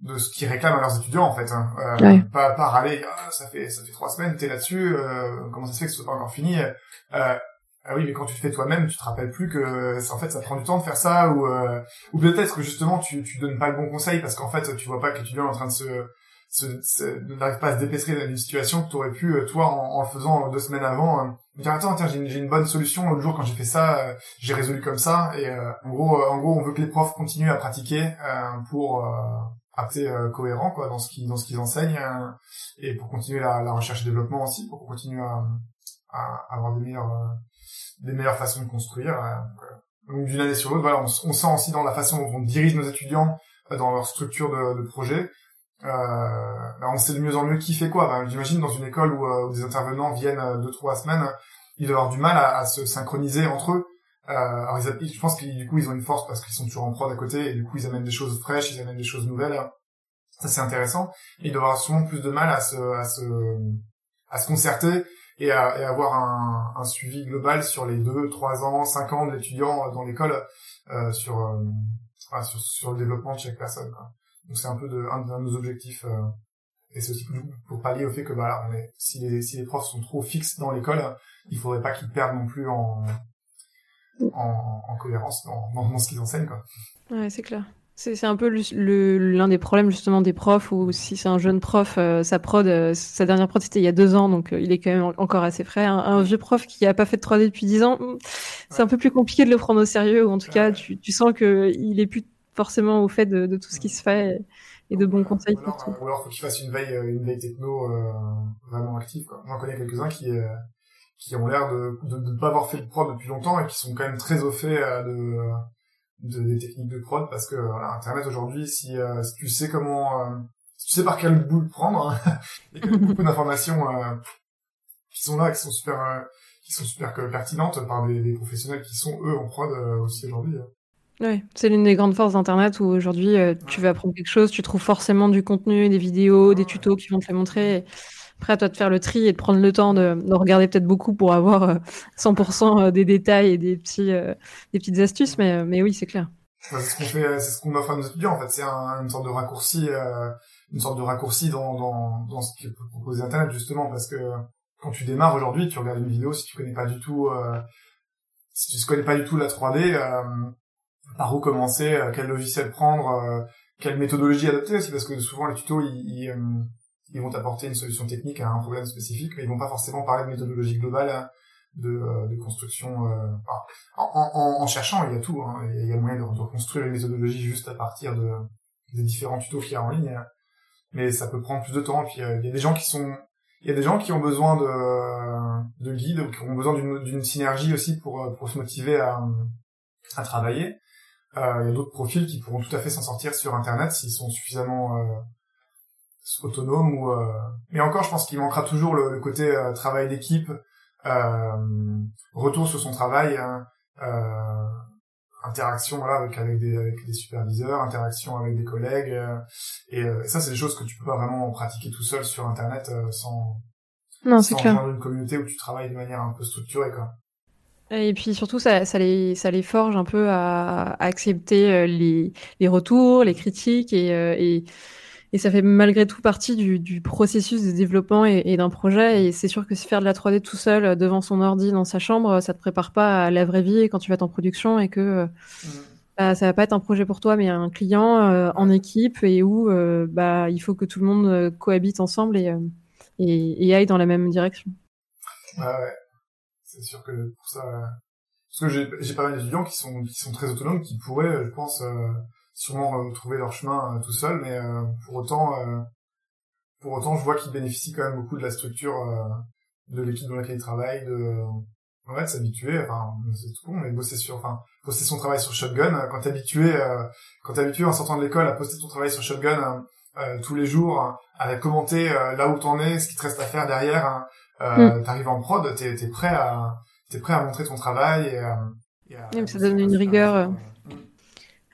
de ce qu'ils réclament à leurs étudiants en fait hein. euh, pas pas râler ah, ça fait ça fait trois semaines t'es là-dessus euh, comment ça se fait que ce soit pas encore fini euh, ah oui mais quand tu le fais toi-même tu te rappelles plus que en fait ça prend du temps de faire ça ou euh, ou peut-être que justement tu tu donnes pas le bon conseil parce qu'en fait tu vois pas que l'étudiant est en train de se se, n'arrive pas à se dépêtrer d'une situation que tu aurais pu toi en, en, le faisant deux semaines avant euh, dire attends tiens j'ai une, une bonne solution l'autre jour quand j'ai fait ça j'ai résolu comme ça et en gros en gros on veut que les profs continuent à pratiquer pour assez euh, cohérent quoi dans ce qu'ils dans ce qu'ils enseignent euh, et pour continuer la, la, recherche et développement aussi pour continuer à, à, avoir des meilleures euh, des meilleures façons de construire donc d'une année sur l'autre voilà on, on, sent aussi dans la façon dont on dirige nos étudiants dans leur structure de, de projet euh, bah, on sait de mieux en mieux qui fait quoi bah, j'imagine dans une école où, où, des intervenants viennent deux trois semaines ils doivent avoir du mal à, à se synchroniser entre eux. Euh, alors ils, je pense que du coup ils ont une force parce qu'ils sont toujours en prod à côté et du coup ils amènent des choses fraîches, ils amènent des choses nouvelles. Ça c'est intéressant. Et ils doivent avoir souvent plus de mal à se à se à se concerter et à et avoir un, un, suivi global sur les deux, trois ans, cinq ans de l'étudiant dans l'école euh, sur, euh, sur sur le développement de chaque personne. Quoi. Donc c'est un peu de, un, de nos objectifs. Euh, et c'est aussi pour, pallier au fait que bah, si, les, si les profs sont trop fixes dans l'école, il faudrait pas qu'ils perdent non plus en, en, en cohérence dans, dans, ce qu'ils enseignent. Quoi. Ouais, c'est clair. C'est un peu l'un des problèmes justement des profs ou si c'est un jeune prof, euh, sa prod, euh, sa dernière prod c'était il y a deux ans, donc euh, il est quand même encore assez frais. Un, vieux prof qui a pas fait de 3D depuis dix ans, hmm, c'est un peu plus compliqué de le prendre au sérieux ou en tout cas tu, tu sens que il est plus forcément au fait de, de tout ce qui se fait et, de bons conseils. Ou alors, pour ou alors faut qu'il fasse une veille, une veille techno vraiment active. J'en connais quelques-uns qui qui ont l'air de, de, de, pas avoir fait de prod depuis longtemps et qui sont quand même très au fait de de, des techniques de prod parce que voilà, Internet aujourd'hui, si, euh, si tu sais comment, euh, si tu sais par quel bout le prendre, hein, il y a beaucoup d'informations euh, qui sont là, qui sont super, qui sont super pertinentes par des, des, professionnels qui sont eux en prod aussi aujourd'hui. Hein. Oui, c'est l'une des grandes forces d'Internet où aujourd'hui, tu veux apprendre quelque chose, tu trouves forcément du contenu, des vidéos, des tutos qui vont te les montrer. Après, à toi de faire le tri et de prendre le temps de, de regarder peut-être beaucoup pour avoir 100% euh, euh, des détails et des petits, euh, des petites astuces, mais, mais oui, c'est clair. C'est ce qu'on fait, c'est ce qu'on offre à nos étudiants. En fait, c'est une sorte de raccourci, une sorte de raccourci dans, dans, dans ce qui peut proposer Internet justement, parce que quand tu démarres aujourd'hui, tu regardes une vidéo, si tu connais pas du tout, si tu connais pas du tout la 3D, par où commencer, quel logiciel prendre, quelle méthodologie adopter aussi, parce que souvent les tutos, ils ils vont t'apporter une solution technique à un problème spécifique, mais ils vont pas forcément parler de méthodologie globale hein, de, euh, de construction. Euh, en, en, en, cherchant, il y a tout. Hein, il y a moyen de, de construire une méthodologie juste à partir de des différents tutos qu'il y a en ligne, hein. mais ça peut prendre plus de temps. Puis euh, il y a des gens qui sont, il y a des gens qui ont besoin de, de guides, qui ont besoin d'une synergie aussi pour pour se motiver à, à travailler. Euh, il y a d'autres profils qui pourront tout à fait s'en sortir sur Internet s'ils sont suffisamment autonome ou euh... mais encore je pense qu'il manquera toujours le, côté euh, travail d'équipe euh, retour sur son travail hein, euh, interaction voilà avec avec des avec des superviseurs interaction avec des collègues et, ça c'est des choses que tu peux pas vraiment pratiquer tout seul sur internet sans non c'est clair. une communauté où tu travailles de manière un peu structurée quoi. Et puis surtout, ça, ça, les, ça les forge un peu à, accepter les, les retours, les critiques et, et et ça fait malgré tout partie du, du processus de développement et, et d'un projet. Et c'est sûr que si faire de la 3D tout seul euh, devant son ordi dans sa chambre, ça te prépare pas à la vraie vie quand tu vas être en production et que euh, mmh. bah, ça va pas être un projet pour toi, mais un client euh, en équipe et où bah il faut que tout le monde cohabite ensemble et, et, et, aille dans la même direction. Ouais, ouais. c'est sûr que pour ça, parce que j'ai pas mal d'étudiants qui sont qui sont très autonomes, qui pourraient, je pense sûrement trouver leur chemin euh, tout seul, mais euh, pour autant, euh, pour autant, je vois qu'ils bénéficient quand même beaucoup de la structure de l'équipe dans laquelle ils travaillent, de en fait s'habituer enfin c'est tout con mais bosser sur enfin poster son travail sur Shotgun quand t'es habitué quand t'es habitué en sortant de l'école à poster ton travail sur Shotgun tous les jours à commenter là où t'en es ce qui te reste à faire derrière hein, euh, mm. t'arrives en prod t'es es prêt à t'es prêt à montrer ton travail et, et ça donne une rigueur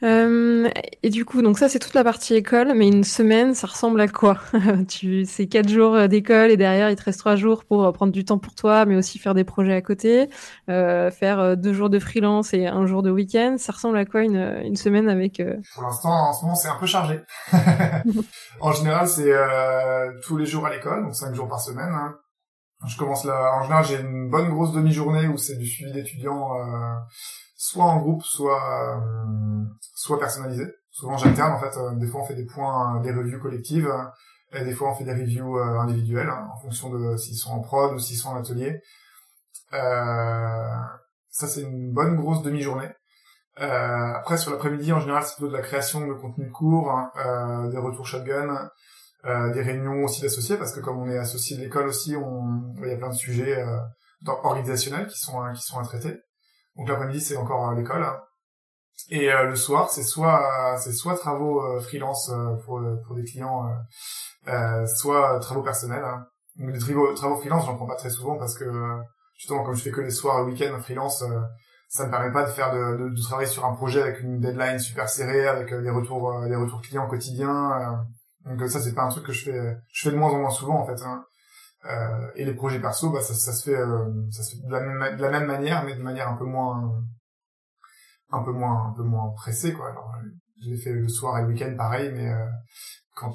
euh, et du coup, donc ça c'est toute la partie école, mais une semaine, ça ressemble à quoi Tu c'est quatre jours euh, d'école et derrière il te reste trois jours pour euh, prendre du temps pour toi, mais aussi faire des projets à côté, euh, faire euh, deux jours de freelance et un jour de week-end. Ça ressemble à quoi une, une semaine avec Pour l'instant, en ce moment, c'est un peu chargé. en général, c'est tous les jours à l'école, donc cinq jours par semaine. Hein. Je commence là. En général, j'ai une bonne grosse demi-journée où c'est du suivi d'étudiants soit en groupe, soit euh, soit personnalisé. Souvent j'alterne en fait. Euh, des fois on fait des points, euh, des reviews collectives, et des fois on fait des reviews individuelles hein, en fonction de s'ils sont en prod ou s'ils sont en atelier. ça c'est une bonne grosse demi-journée. après sur l'après-midi en général c'est plutôt de la création de contenu court, hein, des retours shotgun, des réunions aussi d'associés parce que comme on est associé de l'école aussi, on il y a plein de sujets organisationnels qui sont qui sont à traiter. Donc l'après-midi c'est encore l'école. Et euh, le soir c'est soit c'est soit travaux euh, freelance euh, pour pour des clients, soit travaux personnels. Hein. Donc les travaux, travaux freelance j'en prends pas très souvent parce que justement comme je fais que les soirs et week-ends freelance, ça me permet pas de faire de, de, de, travailler sur un projet avec une deadline super serrée, avec des retours des retours clients quotidiens. donc ça c'est pas un truc que je fais je fais de moins en moins souvent en fait. Hein. Euh, et les projets perso, bah, ça, ça se fait, ça se fait de la, même, de la même manière, mais de manière un peu moins, un peu moins, un peu moins pressée, quoi. Alors, je l'ai fait le soir et le week-end pareil, mais quand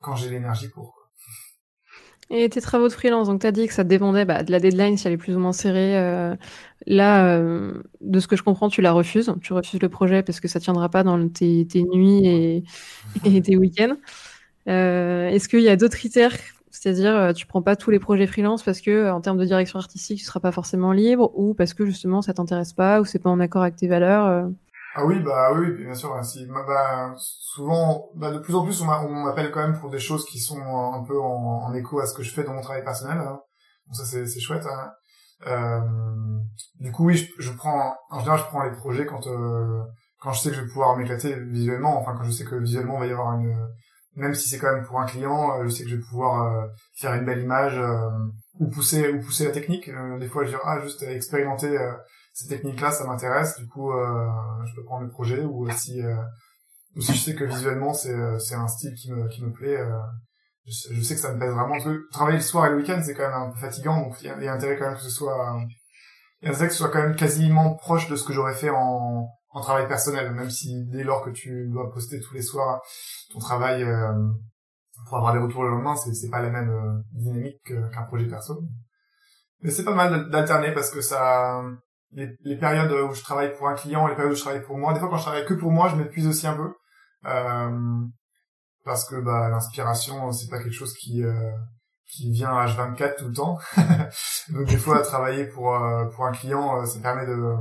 quand j'ai l'énergie pour. Et tes travaux de freelance, donc tu as dit que ça dépendait bah, de la deadline si elle est plus ou moins serrée. Euh, là, euh, de ce que je comprends, tu la refuses. Tu refuses le projet parce que ça tiendra pas dans tes, tes nuits et, et tes week-ends. Euh, Est-ce qu'il y a d'autres critères C'est-à-dire, euh, tu prends pas tous les projets freelance parce que, en termes de direction artistique, tu seras pas forcément libre, ou parce que justement ça t'intéresse pas, ou c'est pas en accord avec tes valeurs euh? Ah oui, bah oui, bien sûr. Si, bah, souvent, bah, de plus en plus, on m'appelle quand même pour des choses qui sont un peu en, en, écho à ce que je fais dans mon travail personnel. Hein. Donc ça, c'est chouette. Hein. Euh, du coup, oui, je, je, prends, en général, je prends les projets quand euh, quand je sais que je vais pouvoir m'éclater visuellement. Enfin, quand je sais que visuellement, il va y avoir une, même si c'est quand même pour un client, euh, je sais que je vais pouvoir euh, faire une belle image euh, ou pousser ou pousser la technique. des fois, je dis ah, juste expérimenter ces techniques-là, ça m'intéresse. Du coup, je peux prendre le projet ou si ou si je sais que visuellement c'est c'est un style qui me qui me plaît. Je, je, sais que ça me plaît vraiment. travailler le soir et le week-end, c'est quand même un peu fatigant, donc il y, a intérêt quand même que ce soit il y a intérêt que ce soit quand même quasiment proche de ce que j'aurais fait en en travail personnel, même si dès lors que tu dois poster tous les soirs ton travail pour avoir des retours le lendemain, c'est c'est pas la même dynamique qu'un projet perso. Mais c'est pas mal d'alterner parce que ça les, les, périodes où je travaille pour un client les périodes où je travaille pour moi. Des fois, quand je travaille que pour moi, je m'épuise aussi un peu. Euh, parce que bah, l'inspiration, c'est pas quelque chose qui euh, qui vient à H24 tout le temps. Donc des fois, travailler pour euh, pour un client, euh, ça permet de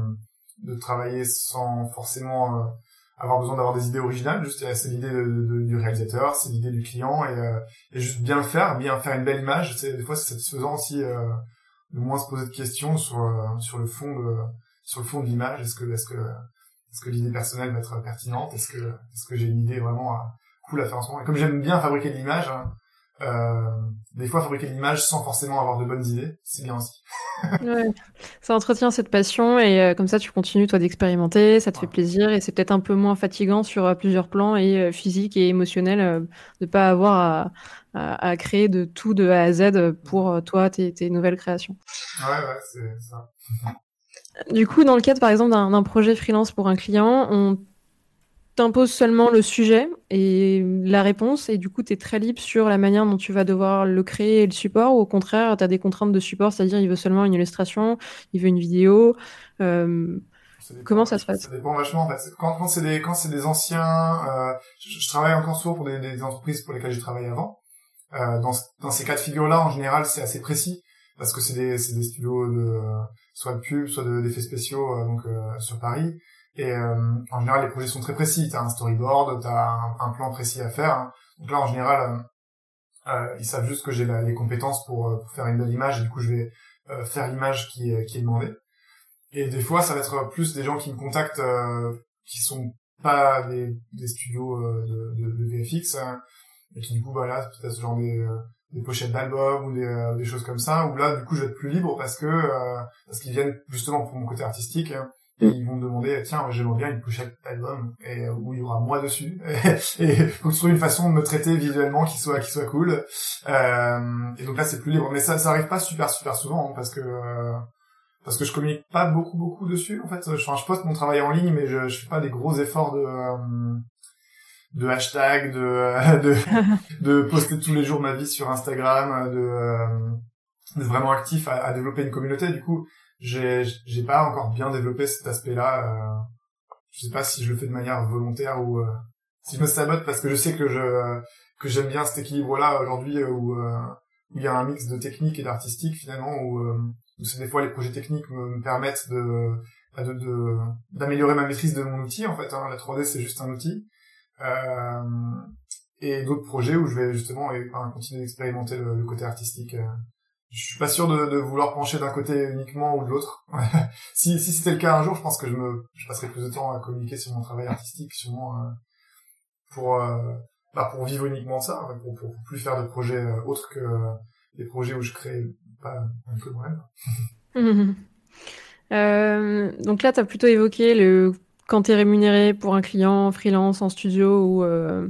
de travailler sans forcément avoir besoin d'avoir des idées originales. Juste, c'est l'idée de, du réalisateur, c'est l'idée du client et, et juste bien le faire, bien faire une belle image. C'est des fois, c'est satisfaisant aussi de moins se poser de questions sur euh, sur le fond de sur le fond de l'image. Est-ce que est-ce que est-ce que l'idée personnelle va être pertinente? Est-ce que est-ce que j'ai une idée vraiment cool à faire en ce moment? Et comme j'aime bien fabriquer de l'image, hein, euh, des fois fabriquer de l'image sans forcément avoir de bonnes idées, c'est bien aussi. ouais. Ça entretient cette passion et euh, comme ça tu continues toi d'expérimenter, ça te fait plaisir et c'est peut-être un peu moins fatigant sur euh, plusieurs plans et euh, physique et émotionnel de pas avoir à, à, à, créer de tout de A à Z pour toi tes, tes nouvelles créations. Ouais ouais c'est ça. Du coup, dans le cadre, par exemple, d'un projet freelance pour un client, on t'imposes seulement le sujet et la réponse, et du coup, tu es très libre sur la manière dont tu vas devoir le créer et le support, ou au contraire, tu as des contraintes de support, c'est-à-dire il veut seulement une illustration, il veut une vidéo. Euh, comment ça se passe? Ça dépend vachement, en fait. Quand, quand c'est des, quand c'est des anciens... Euh, je, je, travaille encore souvent pour des, des, entreprises pour lesquelles j'ai travaillé avant. Euh, dans, dans ces cas de figure-là, en général, c'est assez précis, parce que c'est des, des studios de soit de pub, soit d'effets spéciaux euh, donc sur Paris. Et euh, en général, les projets sont très précis. T'as un storyboard, t'as un, plan précis à faire. Donc là, en général, euh, euh, ils savent juste que j'ai les compétences pour, pour, faire une belle image. Et du coup, je vais faire l'image qui, qui est demandée. Et des fois, ça va être plus des gens qui me contactent qui sont pas des, des studios de, de, VFX hein, et qui du coup, voilà, bah, peut-être ce genre des, des pochettes d'albums ou des, des, choses comme ça. Où là, du coup, je vais être plus libre parce que parce qu'ils viennent justement pour mon côté artistique. Hein et ils vont me demander tiens j'aimerais bien une pochette d'album et euh, où il y aura moi dessus. Et faut trouver une façon de me traiter visuellement qui soit qui soit cool. Euh, et donc là c'est plus libre. Mais ça ça arrive pas super super souvent hein, parce que euh, parce que je communique pas beaucoup beaucoup dessus en fait. Je, je poste mon travail en ligne mais je, je fais pas des gros efforts de euh, de hashtag de, de de poster tous les jours ma vie sur Instagram de, de vraiment actif à, à développer une communauté. Du coup j'ai j'ai pas encore bien développé cet aspect-là. Euh, je sais pas si je le fais de manière volontaire ou euh, si je me sabote parce que je sais que je que j'aime bien cet équilibre-là aujourd'hui euh, où, où il y a un mix de technique et d'artistique finalement où, où c'est des fois les projets techniques me, permettent de bah, de d'améliorer ma maîtrise de mon outil en fait. Hein. La 3D c'est juste un outil. et d'autres projets où je vais justement continuer d'expérimenter le, le, côté artistique je suis pas sûr de, de vouloir pencher d'un côté uniquement ou de l'autre. si si c'était le cas un jour, je pense que je me je passerais plus de temps à communiquer sur mon travail artistique, sûrement euh, pour euh, bah pour vivre uniquement de ça, pour, pour, plus faire de projets euh, autres que des projets où je crée pas un peu moi-même. Euh, donc là, tu as plutôt évoqué le quand tu es rémunéré pour un client freelance en studio ou euh,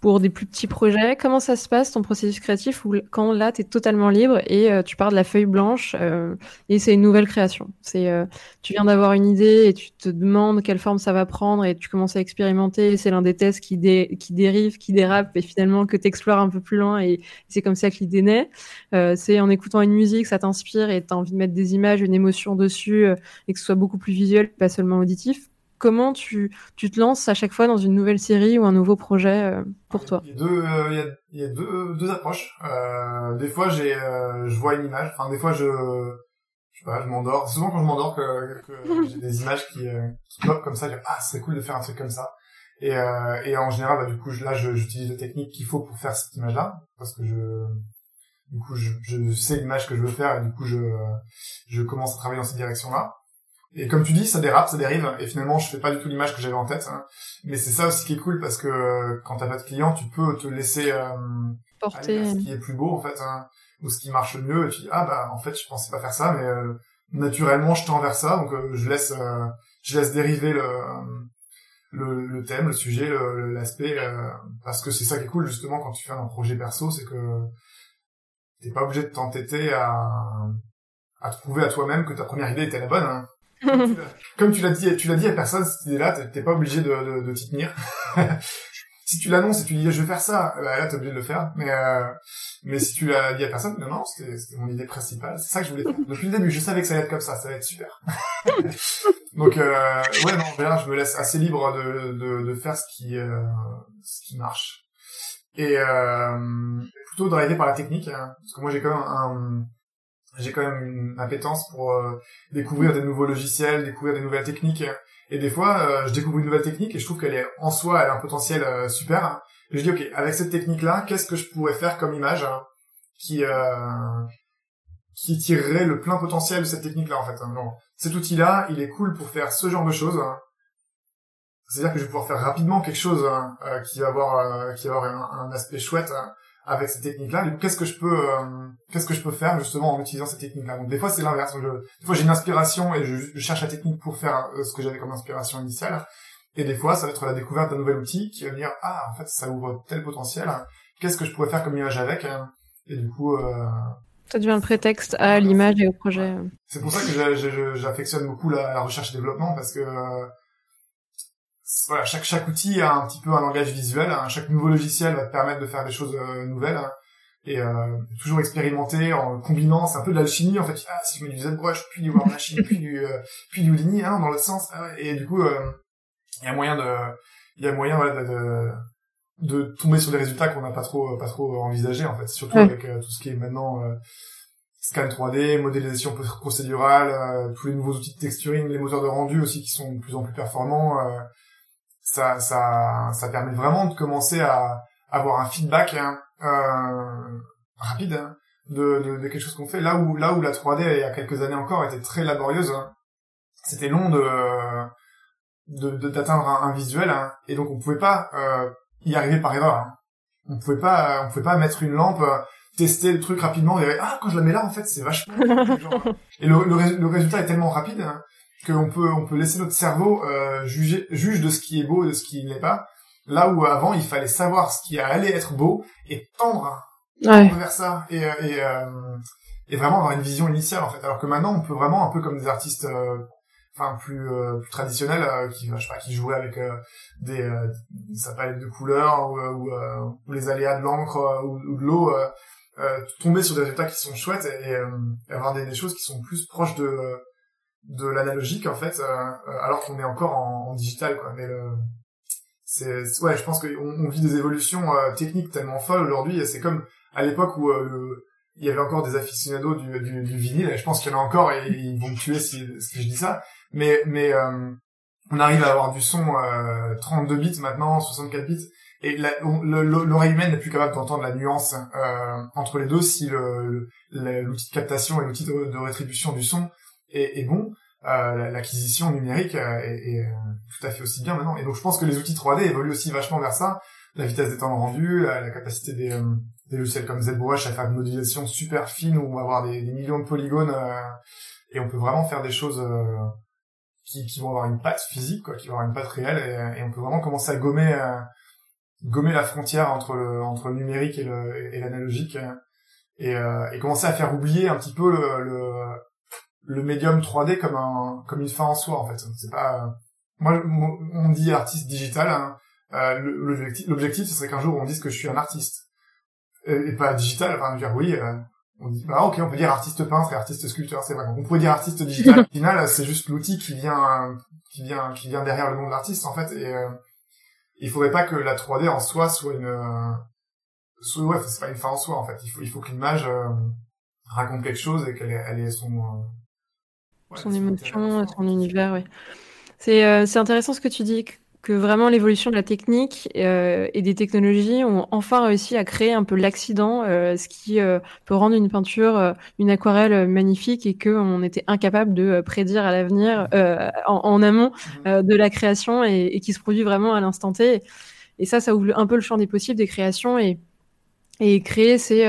pour des plus petits projets? Comment ça se passe ton processus créatif où quand là tu es totalement libre et euh, tu pars de la feuille blanche euh, et c'est une nouvelle création? C'est euh, tu viens d'avoir une idée et tu te demandes quelle forme ça va prendre et tu commences à expérimenter. C'est l'un des tests qui dé qui dérive, qui dérape et finalement que tu explores un peu plus loin et c'est comme ça que l'idée naît. c'est en écoutant une musique, ça t'inspire et tu as envie de mettre des images, une émotion dessus et que ce soit beaucoup plus visuel, pas seulement auditif comment tu, tu te lances à chaque fois dans une nouvelle série ou un nouveau projet euh, pour toi? Il y a deux, euh, il y a, il y a deux, deux approches. Euh, des fois, j'ai, euh, je vois une image. Enfin, des fois, je, je sais pas, je m'endors. C'est souvent quand je m'endors que, que j'ai des images qui, qui pop comme ça. Je dis, ah, c'est cool de faire un truc comme ça. Et, et en général, bah, du coup, là, j'utilise les techniques qu'il faut pour faire cette image-là, parce que je, du coup, je, je sais l'image que je veux faire, et du coup, je, je commence à travailler dans cette direction-là. Et comme tu dis, ça dérape, ça dérive, et finalement, je fais pas du tout l'image que j'avais en tête. Hein. Mais c'est ça aussi qui est cool, parce que euh, quand t'as pas de client, tu peux te laisser euh, porter ce qui est plus beau, en fait, hein, ou ce qui marche le mieux, et tu dis, ah bah, en fait, je pensais pas faire ça, mais euh, naturellement, je tends vers ça, donc euh, je laisse je laisse dériver le, le, le thème, le sujet, l'aspect, parce que c'est ça qui est cool, justement, quand tu fais un projet perso, c'est que t'es pas obligé de t'entêter à à trouver à toi-même que ta première idée était la bonne. Hein. Comme tu l'as dit, tu l'as dit à personne cette idée-là, t'es pas obligé de, de, de t'y tenir. si tu l'annonces et tu dis je vais faire ça, bah là t'es obligé de le faire. Mais euh, mais si tu l'as dit à personne, non non, c'était mon idée principale. C'est ça que je voulais faire. Depuis le début, je savais que ça allait être comme ça, ça allait être super. Donc euh, ouais non, je me laisse assez libre de de, de faire ce qui euh, ce qui marche. Et euh, plutôt drivé par la technique, hein, parce que moi j'ai quand même un j'ai quand même une appétence pour euh, découvrir des nouveaux logiciels, découvrir des nouvelles techniques. Et des fois, euh, je découvre une nouvelle technique et je trouve qu'elle est en soi, elle a un potentiel euh, super. Et je dis, ok, avec cette technique-là, qu'est-ce que je pourrais faire comme image hein, qui qui tirerait le plein potentiel de cette technique-là en fait. Hein. cet outil-là, il est cool pour faire ce genre de choses. Hein. C'est-à-dire que je vais pouvoir faire rapidement quelque chose qui va avoir qui va avoir un, un aspect chouette avec cette technique-là. Qu'est-ce que je peux, euh, qu'est-ce que je peux faire justement en utilisant cette technique-là? Donc des fois c'est l'inverse. des fois j'ai une inspiration et je, cherche la technique pour faire euh, ce que j'avais comme inspiration initiale. Et des fois ça va être la découverte d'un nouvel outil qui va me dire ah en fait ça ouvre tel potentiel. Qu'est-ce que je pourrais faire comme image avec? Et du coup euh... ça devient le prétexte à l'image et au projet. C'est pour ça que j'affectionne beaucoup la, la, recherche et développement parce que voilà, chaque chaque outil a un petit peu un langage visuel. Hein. Chaque nouveau logiciel va te permettre de faire des choses euh, nouvelles hein. et euh, toujours expérimenter en combinant. C'est un peu de l'alchimie en fait. Ah, si je mets du ZBrush, puis du Machine, puis du euh, puis du Houdini, hein, dans l'autre sens. Ah et du coup, euh, il y a moyen de il y a moyen voilà, de, de, tomber sur des résultats qu'on n'a pas trop pas trop envisagé en fait. Surtout avec tout ce qui est maintenant scan 3D, modélisation procédurale, tous les nouveaux outils de texturing, les moteurs de rendu aussi qui sont de plus en plus performants ça, ça, ça permet vraiment de commencer à avoir un feedback hein, euh, rapide hein, de, de, de, quelque chose qu'on fait. Là où, là où la 3D il y a quelques années encore était très laborieuse, hein, c'était long de d'atteindre un, visuel et donc on pouvait pas euh, y arriver par erreur. On pouvait pas, on pouvait pas mettre une lampe, tester le truc rapidement et ah quand je la mets là en fait c'est vachement et le, le, résultat est tellement rapide qu'on peut on peut laisser notre cerveau euh, juger juge de ce qui est beau et de ce qui n'est pas. Là où avant il fallait savoir ce qui allait être beau et tendre, vers ça et euh, et, euh, et vraiment avoir une vision initiale en fait. Alors que maintenant on peut vraiment un peu comme des artistes euh, enfin plus, plus traditionnels qui je sais pas qui jouaient avec des sa palette de couleurs ou, ou, les aléas de l'encre ou, de l'eau tomber sur des résultats qui sont chouettes et, et avoir des, des, choses qui sont plus proches de de l'analogique en fait, euh, euh, alors qu'on est encore en, digital quoi. Mais c'est ouais, je pense qu'on on vit des évolutions euh, techniques tellement folles aujourd'hui. et C'est comme à l'époque où il y avait encore des aficionados du, du, du vinyle. Et je pense qu'il y en a encore et ils vont me tuer si, si je dis ça. Mais mais on arrive à avoir du son 32 bits maintenant, 64 bits. Et l'oreille humaine n'est plus capable d'entendre la nuance entre les deux si l'outil de captation et l'outil de, rétribution du son est, bon, euh, l'acquisition numérique euh, est, euh, tout à fait aussi bien maintenant. Et donc je pense que les outils 3D évoluent aussi vachement vers ça. La vitesse des temps de rendu, la, capacité des, des logiciels comme ZBrush à faire une modélisation super fine où on va avoir des, millions de polygones et on peut vraiment faire des choses qui, qui, vont avoir une patte physique, quoi, qui vont avoir une patte réelle et, et on peut vraiment commencer à gommer gommer la frontière entre le entre le numérique et et l'analogique et, euh, et commencer à faire oublier un petit peu le, le, le médium 3D comme un comme une fin en soi en fait. C'est pas moi on dit artiste digital hein. euh, l'objectif l'objectif ce serait qu'un jour on dise que je suis un artiste. Et, pas digital enfin dire oui euh, on dit bah ok on peut dire artiste peintre et artiste sculpteur c'est vrai. On pourrait dire artiste digital. Au final c'est juste l'outil qui vient qui vient qui vient derrière le nom de l'artiste en fait. Et euh, il faudrait pas que la 3D en soi soit une soit ouais c'est pas une fin en soi en fait. Il faut il faut que l'image euh, raconte quelque chose et qu'elle ait, elle ait son euh, son, émotion son univers oui c'est c'est intéressant ce que tu dis que vraiment l'évolution de la technique euh, et des technologies ont enfin réussi à créer un peu l'accident, euh, ce qui euh, peut rendre une peinture, une aquarelle magnifique et que on était incapable de prédire à l'avenir en, en, amont mmh. de la création et, et, qui se produit vraiment à l'instant T. Et ça, ça ouvre un peu le champ des possibles des créations et, et créer ces,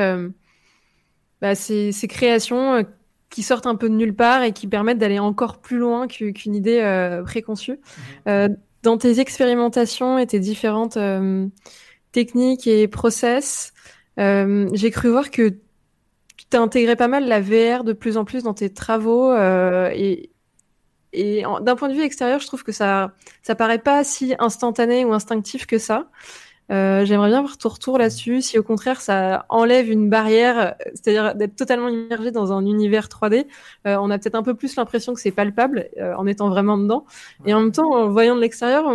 bah, ces, ces créations qui sortent un peu de nulle part et qui permettent d'aller encore plus loin qu'une idée préconçue. Mmh dans tes expérimentations et tes différentes euh, techniques et process, euh, j'ai cru voir que tu as intégré pas mal la VR de plus en plus dans tes travaux euh, et, et d'un point de vue extérieur, je trouve que ça ça paraît pas si instantané ou instinctif que ça. Euh, j'aimerais bien avoir ton retour là-dessus. Si au contraire ça enlève une barrière, c'est-à-dire d'être totalement immergé dans un univers 3D, euh, on a peut-être un peu plus l'impression que c'est palpable euh, en étant vraiment dedans. Et en même temps, en voyant de l'extérieur,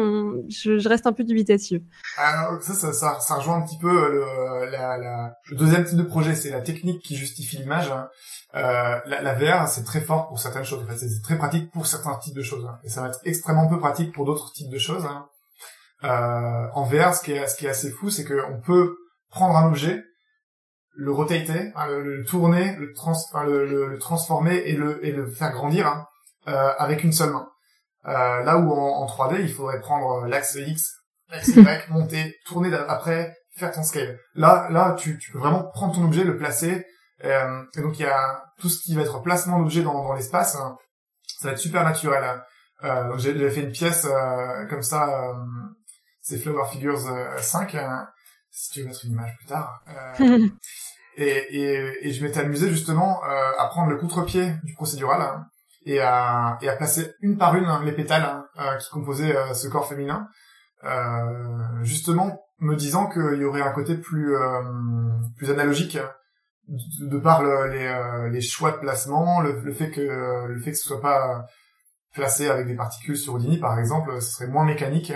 je, je, reste un peu dubitative. Alors, ça, ça, ça, ça, rejoint un petit peu le, la, la... le deuxième type de projet, c'est la technique qui justifie l'image. Hein. Euh, la, la, VR, c'est très fort pour certaines choses. En fait, c'est très pratique pour certains types de choses. Hein. Et ça va être extrêmement peu pratique pour d'autres types de choses. Hein. Euh, en VR, ce qui est, ce qui est assez fou, c'est qu'on peut prendre un objet, le rotater, le, tourner, le, trans, le, le, transformer et le, et le faire grandir hein, euh, avec une seule main. Euh, là où en, en, 3D, il faudrait prendre l'axe X, l'axe Y, monter, tourner après, faire ton scale. Là, là, tu, tu peux vraiment prendre ton objet, le placer. Euh, et donc il y a tout ce qui va être placement d'objet dans, dans l'espace. Hein, ça va être super naturel. Hein. Euh, j'ai fait une pièce euh, comme ça c'est Flower Figures 5, euh, hein, si tu veux mettre une image plus tard. Euh, et, et, et, je m'étais amusé justement euh, à prendre le contre-pied du procédural hein, et, à, et à placer une par une les pétales hein, qui composaient ce corps féminin, justement me disant qu'il y aurait un côté plus plus analogique de, par le, les, les choix de placement, le, le, fait que le fait que ce soit pas placé avec des particules sur Houdini par exemple, ce serait moins mécanique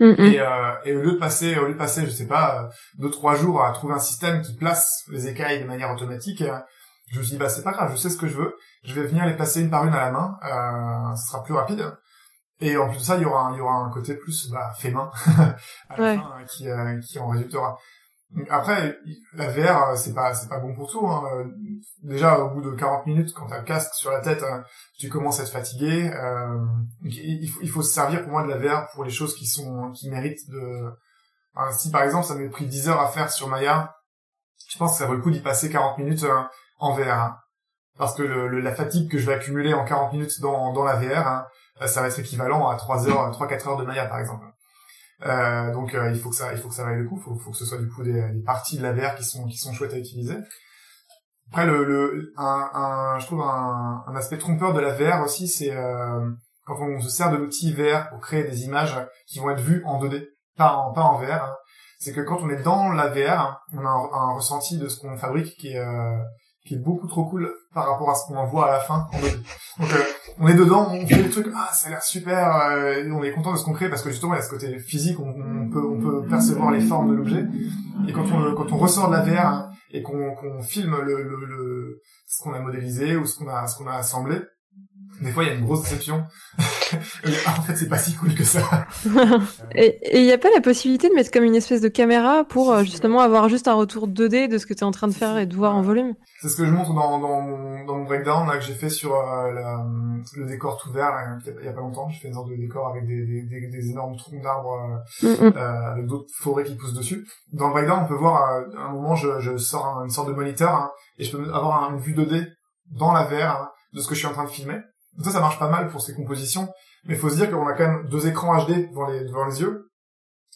Mm. Et, euh, et, au lieu de passer, au lieu de passer, je sais pas, euh, deux trois jours à trouver un système qui place les écailles de manière automatique, euh, je me suis dit bah c'est pas grave, je sais ce que je veux, je vais venir les passer une par une à la main, euh, ce sera plus rapide. Et en plus de ça, il y aura un, il y aura un côté plus bah, fait main à la fin, qui, euh, qui en résultera. Après, la VR, c'est pas, c'est pas bon pour tout. Hein. Déjà, au bout de 40 minutes, quand t'as le casque sur la tête, hein, tu commences à être fatigué. Euh, il, faut, il faut se servir pour moi de la VR pour les choses qui sont, qui méritent de. si par exemple, ça m'est pris 10 heures à faire sur Maya, je pense que ça vaut le coup d'y passer 40 minutes euh, en VR. Hein. Parce que le, la fatigue que je vais accumuler en 40 minutes dans, dans la VR, ça va être équivalent à 3 heures, 3-4 heures de Maya par exemple. Euh, donc euh, il faut que ça, il faut que ça vaille le coup. Il faut, faut, que ce soit du coup des, des, parties de la VR qui sont qui sont chouettes à utiliser. Après le, le un, un, je trouve un, un, aspect trompeur de la VR aussi, c'est euh, quand on se sert de l'outil VR pour créer des images qui vont être vues en 2D, pas en pas en VR. Hein. C'est que quand on est dans la VR, on a un, ressenti de ce qu'on fabrique qui est euh, qui est beaucoup trop cool par rapport à ce qu'on voit à la fin en 2D. Donc euh, on est dedans, on fait le truc, ah ça a l'air super, euh, on est content de ce qu'on crée parce que justement il y a ce côté physique, on, peut percevoir les formes de l'objet. Et quand on quand on ressort de la VR et qu'on filme le, ce qu'on a modélisé ou ce qu'on a assemblé, des fois il y a une grosse déception. en fait, c'est pas si cool que ça. et il n'y a pas la possibilité de mettre comme une espèce de caméra pour euh, justement avoir juste un retour 2D de ce que tu es en train de faire et de voir en volume C'est ce que je montre dans, dans, mon, dans mon breakdown là, que j'ai fait sur euh, la, le décor tout vert il y a pas longtemps. J'ai fait une sorte de décor avec des, des, des, des énormes troncs d'arbres euh, mm, mm. avec d'autres forêts qui poussent dessus. Dans le breakdown, on peut voir à un moment, je, je sors une sorte de moniteur hein, et je peux avoir une vue 2D dans la VR hein, de ce que je suis en train de filmer. Donc ça, ça marche pas mal pour ces compositions, mais il faut se dire qu'on a quand même deux écrans HD devant les, devant les yeux,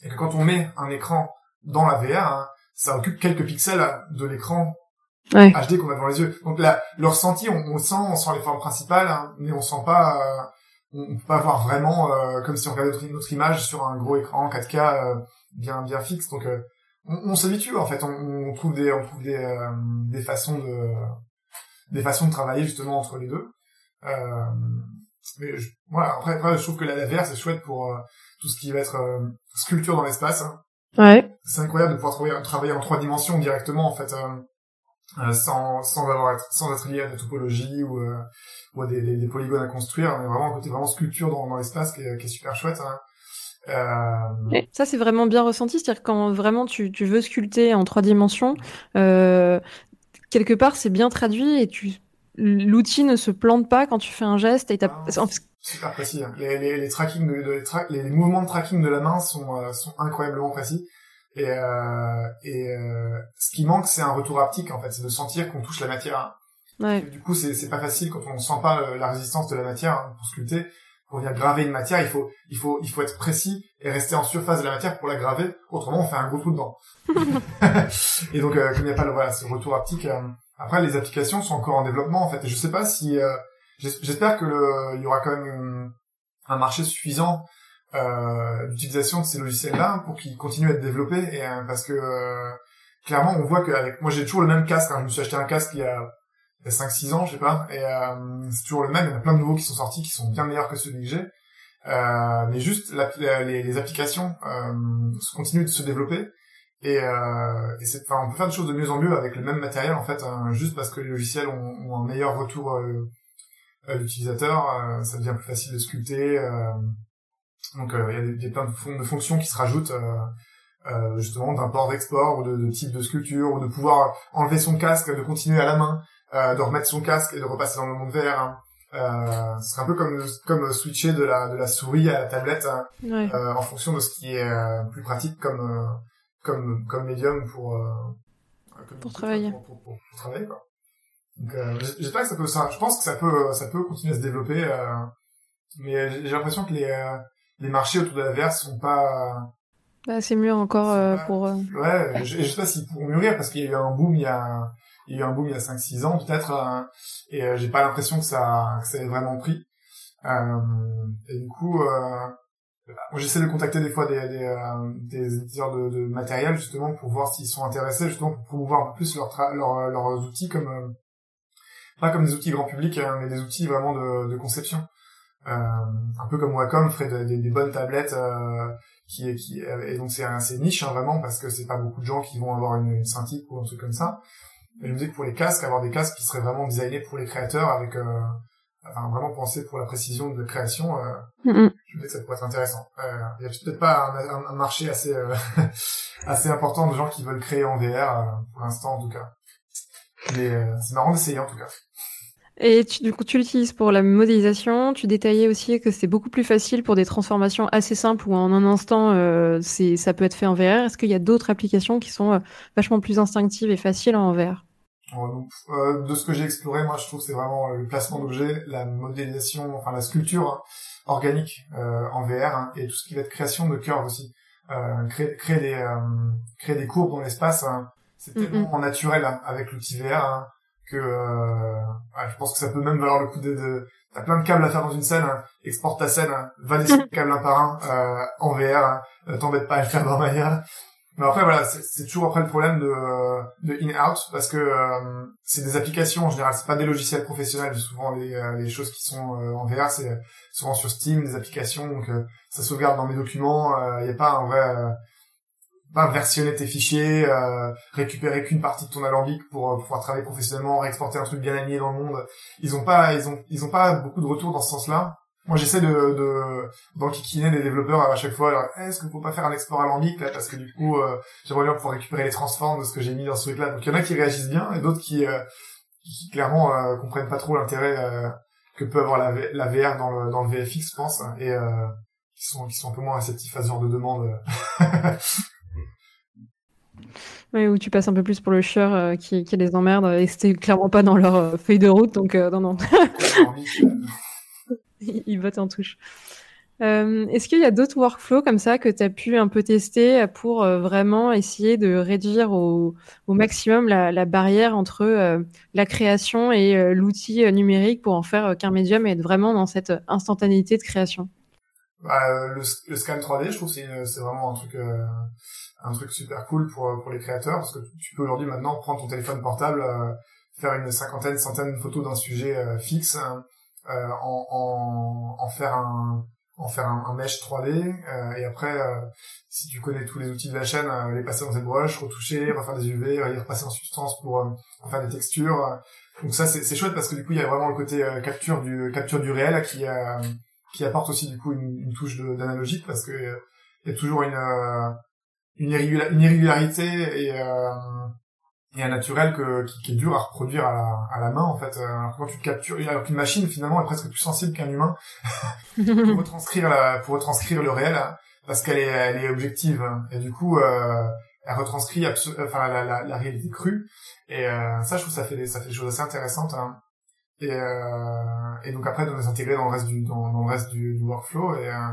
et que quand on met un écran dans la VR, hein, ça occupe quelques pixels de l'écran HD qu'on a devant les yeux. Donc là, le ressenti, on, on sent, on sent les formes principales, hein, mais on sent pas, euh, on, peut pas voir vraiment euh, comme si on regardait notre, notre, image sur un gros écran 4K euh, bien bien fixe. Donc on, on s'habitue en fait, on, on, trouve des on trouve des des façons de des façons de travailler justement entre les deux. Euh, mais je, voilà, après, après, je trouve que la, la VR c'est chouette pour euh, tout ce qui va être euh, sculpture dans l'espace. Hein. Ouais. C'est incroyable de pouvoir travailler, travailler en trois dimensions directement en fait, sans sans avoir être, sans être lié à la topologie ou ou à des, des, des, polygones à construire. On est vraiment un côté vraiment sculpture dans, dans l'espace qui, qui est, super chouette. Hein. Euh... Ça, c'est vraiment bien ressenti. C'est-à-dire quand vraiment tu, tu veux sculpter en trois dimensions, euh, quelque part, c'est bien traduit et tu l'outil ne se plante pas quand tu fais un geste et t'as ah, super précis hein. les, les, les tracking de, de les, les, mouvements de tracking de la main sont euh, sont incroyablement précis et euh, et euh, ce qui manque c'est un retour haptique en fait c'est de sentir qu'on touche la matière hein. ouais. du coup c'est c'est pas facile quand on sent pas euh, la résistance de la matière hein, pour sculpter pour venir graver une matière il faut il faut il faut être précis et rester en surface de la matière pour la graver autrement on fait un gros trou dedans et donc euh, comme il n'y a pas le voilà ce retour haptique après, les applications sont encore en développement en fait. Je sais pas si, euh, j'espère que le, il y aura quand même un marché suffisant euh, d'utilisation de ces logiciels-là pour qu'ils continuent à être développés. Et euh, parce que euh, clairement, on voit qu'avec moi, j'ai toujours le même casque. Hein. Je me suis acheté un casque il y a, a 5-6 ans, je sais pas, et euh, c'est toujours le même. Il y en a plein de nouveaux qui sont sortis, qui sont bien meilleurs que celui que j'ai. Euh, mais juste les, les, applications continuent de se développer et, euh, et c'est, enfin, on peut faire des choses de mieux en mieux avec le même matériel en fait, hein, juste parce que les logiciels ont, ont un meilleur retour euh, à l'utilisateur, euh, ça devient plus facile de sculpter. Euh, donc euh, il y a des, des, plein de, de, fonctions qui se rajoutent justement d'import-export ou de, de, type de sculpture ou de pouvoir enlever son casque, de continuer à la main, de remettre son casque et de repasser dans le monde vert. Hein. Euh, c'est un peu comme comme switcher de la de la souris à la tablette hein, ouais. en fonction de ce qui est plus pratique comme comme comme médium pour euh, pour travailler. pour, pour, pour, travailler quoi. Donc euh, j'espère que ça peut ça je pense que ça peut ça peut continuer à se développer euh, mais j'ai l'impression que les euh, les marchés autour de la VR sont pas bah, c'est mieux encore euh, pour ouais je, je sais pas s'ils pourront mûrir parce qu'il y a eu un boom il y a il y a eu un boom il y a 5 6 ans peut-être et j'ai pas l'impression que ça que ça ait vraiment pris. Et du coup J'essaie de contacter des fois des, des, euh, des éditeurs de, de, matériel justement pour voir s'ils sont intéressés justement pour promouvoir un peu plus leur leur, leurs outils comme euh, pas comme des outils grand public hein, mais des outils vraiment de, de conception. Euh, un peu comme Wacom ferait des, des bonnes tablettes euh, qui qui et donc c'est assez niche hein, vraiment parce que c'est pas beaucoup de gens qui vont avoir une, une Cintiq ou un truc comme ça. Et je me dis que pour les casques avoir des casques qui seraient vraiment designés pour les créateurs avec euh, enfin vraiment penser pour la précision de création, euh, mm je me dis que ça pourrait être intéressant. Euh, il y a peut-être pas un, un, marché assez euh, assez important de gens qui veulent créer en VR euh, pour l'instant en tout cas. Mais euh, c'est marrant d'essayer en tout cas. Et tu, du coup, tu l'utilises pour la modélisation. Tu détaillais aussi que c'est beaucoup plus facile pour des transformations assez simples où en un instant, euh, c'est, ça peut être fait en VR. Est-ce qu'il y a d'autres applications qui sont vachement plus instinctives et faciles en VR donc, euh, de ce que j'ai exploré, moi, je trouve que c'est vraiment euh, le placement d'objets, la modélisation, enfin la sculpture hein, organique euh, en VR hein, et tout ce qui va être création de curves aussi. Euh, créer, créer des euh, créer des courbes dans l'espace, hein, c'est tellement naturel avec l'outil VR que ouais, je pense que ça peut même valoir le coup de, de t'as plein de câbles à faire dans une scène, exporte ta scène, va les câbles un par un en VR, t'embête pas à le faire dans manière. Mais après voilà, c'est toujours après le problème de, de in-out parce que euh, c'est des applications en général, c'est pas des logiciels professionnels. Souvent les, euh, les choses qui sont euh, en VR, c'est souvent sur Steam des applications, donc ça sauvegarde dans mes documents. Il n'y a pas un vrai pas versionner tes fichiers, euh, récupérer qu'une partie de ton alambic pour, pouvoir travailler professionnellement, réexporter un truc bien aligné dans le monde. Ils ont pas, ils ont, ils ont pas beaucoup de retours dans ce sens-là. Moi, j'essaie de, de d'enquiquiner des développeurs à chaque fois. Est-ce que vous pouvez pas faire un export alambic là? Parce que du coup, euh, j'aimerais bien pouvoir récupérer les transforms de ce que j'ai mis dans ce truc-là. Donc il y en a qui réagissent bien et d'autres qui, euh, qui clairement euh, comprennent pas trop l'intérêt euh, que peut avoir la, la VR dans le dans le VFX, je pense, et euh, qui sont qui sont un peu moins réceptifs à ce genre de demande. Oui, où tu passes un peu plus pour le chieur euh, qui, qui les emmerde et c'était clairement pas dans leur euh, feuille de route, donc euh, non, non. Ils votent en touche. Euh, Est-ce qu'il y a d'autres workflows comme ça que tu as pu un peu tester pour euh, vraiment essayer de réduire au, maximum la, barrière entre euh, la création et l'outil numérique pour en faire qu'un médium et être vraiment dans cette instantanéité de création? Bah, le, scan 3D, je trouve c'est vraiment un truc super cool pour pour les créateurs parce que tu peux aujourd'hui maintenant prendre ton téléphone portable, faire une cinquantaine, centaine de photos d'un sujet fixe, en, en, en faire un en faire un, un mesh 3D euh, et après euh, si tu connais tous les outils de la chaîne euh, les passer dans des brush retoucher refaire des UV les repasser en substance pour, pour faire des textures donc ça c'est chouette parce que du coup il y a vraiment le côté capture du capture du réel qui qui apporte aussi du coup une, une touche d'analogique parce que il y a toujours une une, irrégularité et il y a un naturel que, qui, qui, est dur à reproduire à la, à la main en fait. Euh, quand tu captures, alors qu'une machine finalement est presque plus sensible qu'un humain pour retranscrire la, pour retranscrire le réel parce qu'elle est, elle est objective et du coup euh, elle retranscrit enfin la, la, la, réalité crue et euh, ça je trouve ça fait des, ça fait des choses assez intéressantes hein. et, euh, et donc après de les intégrer dans le reste du dans, dans le reste du, du workflow et euh,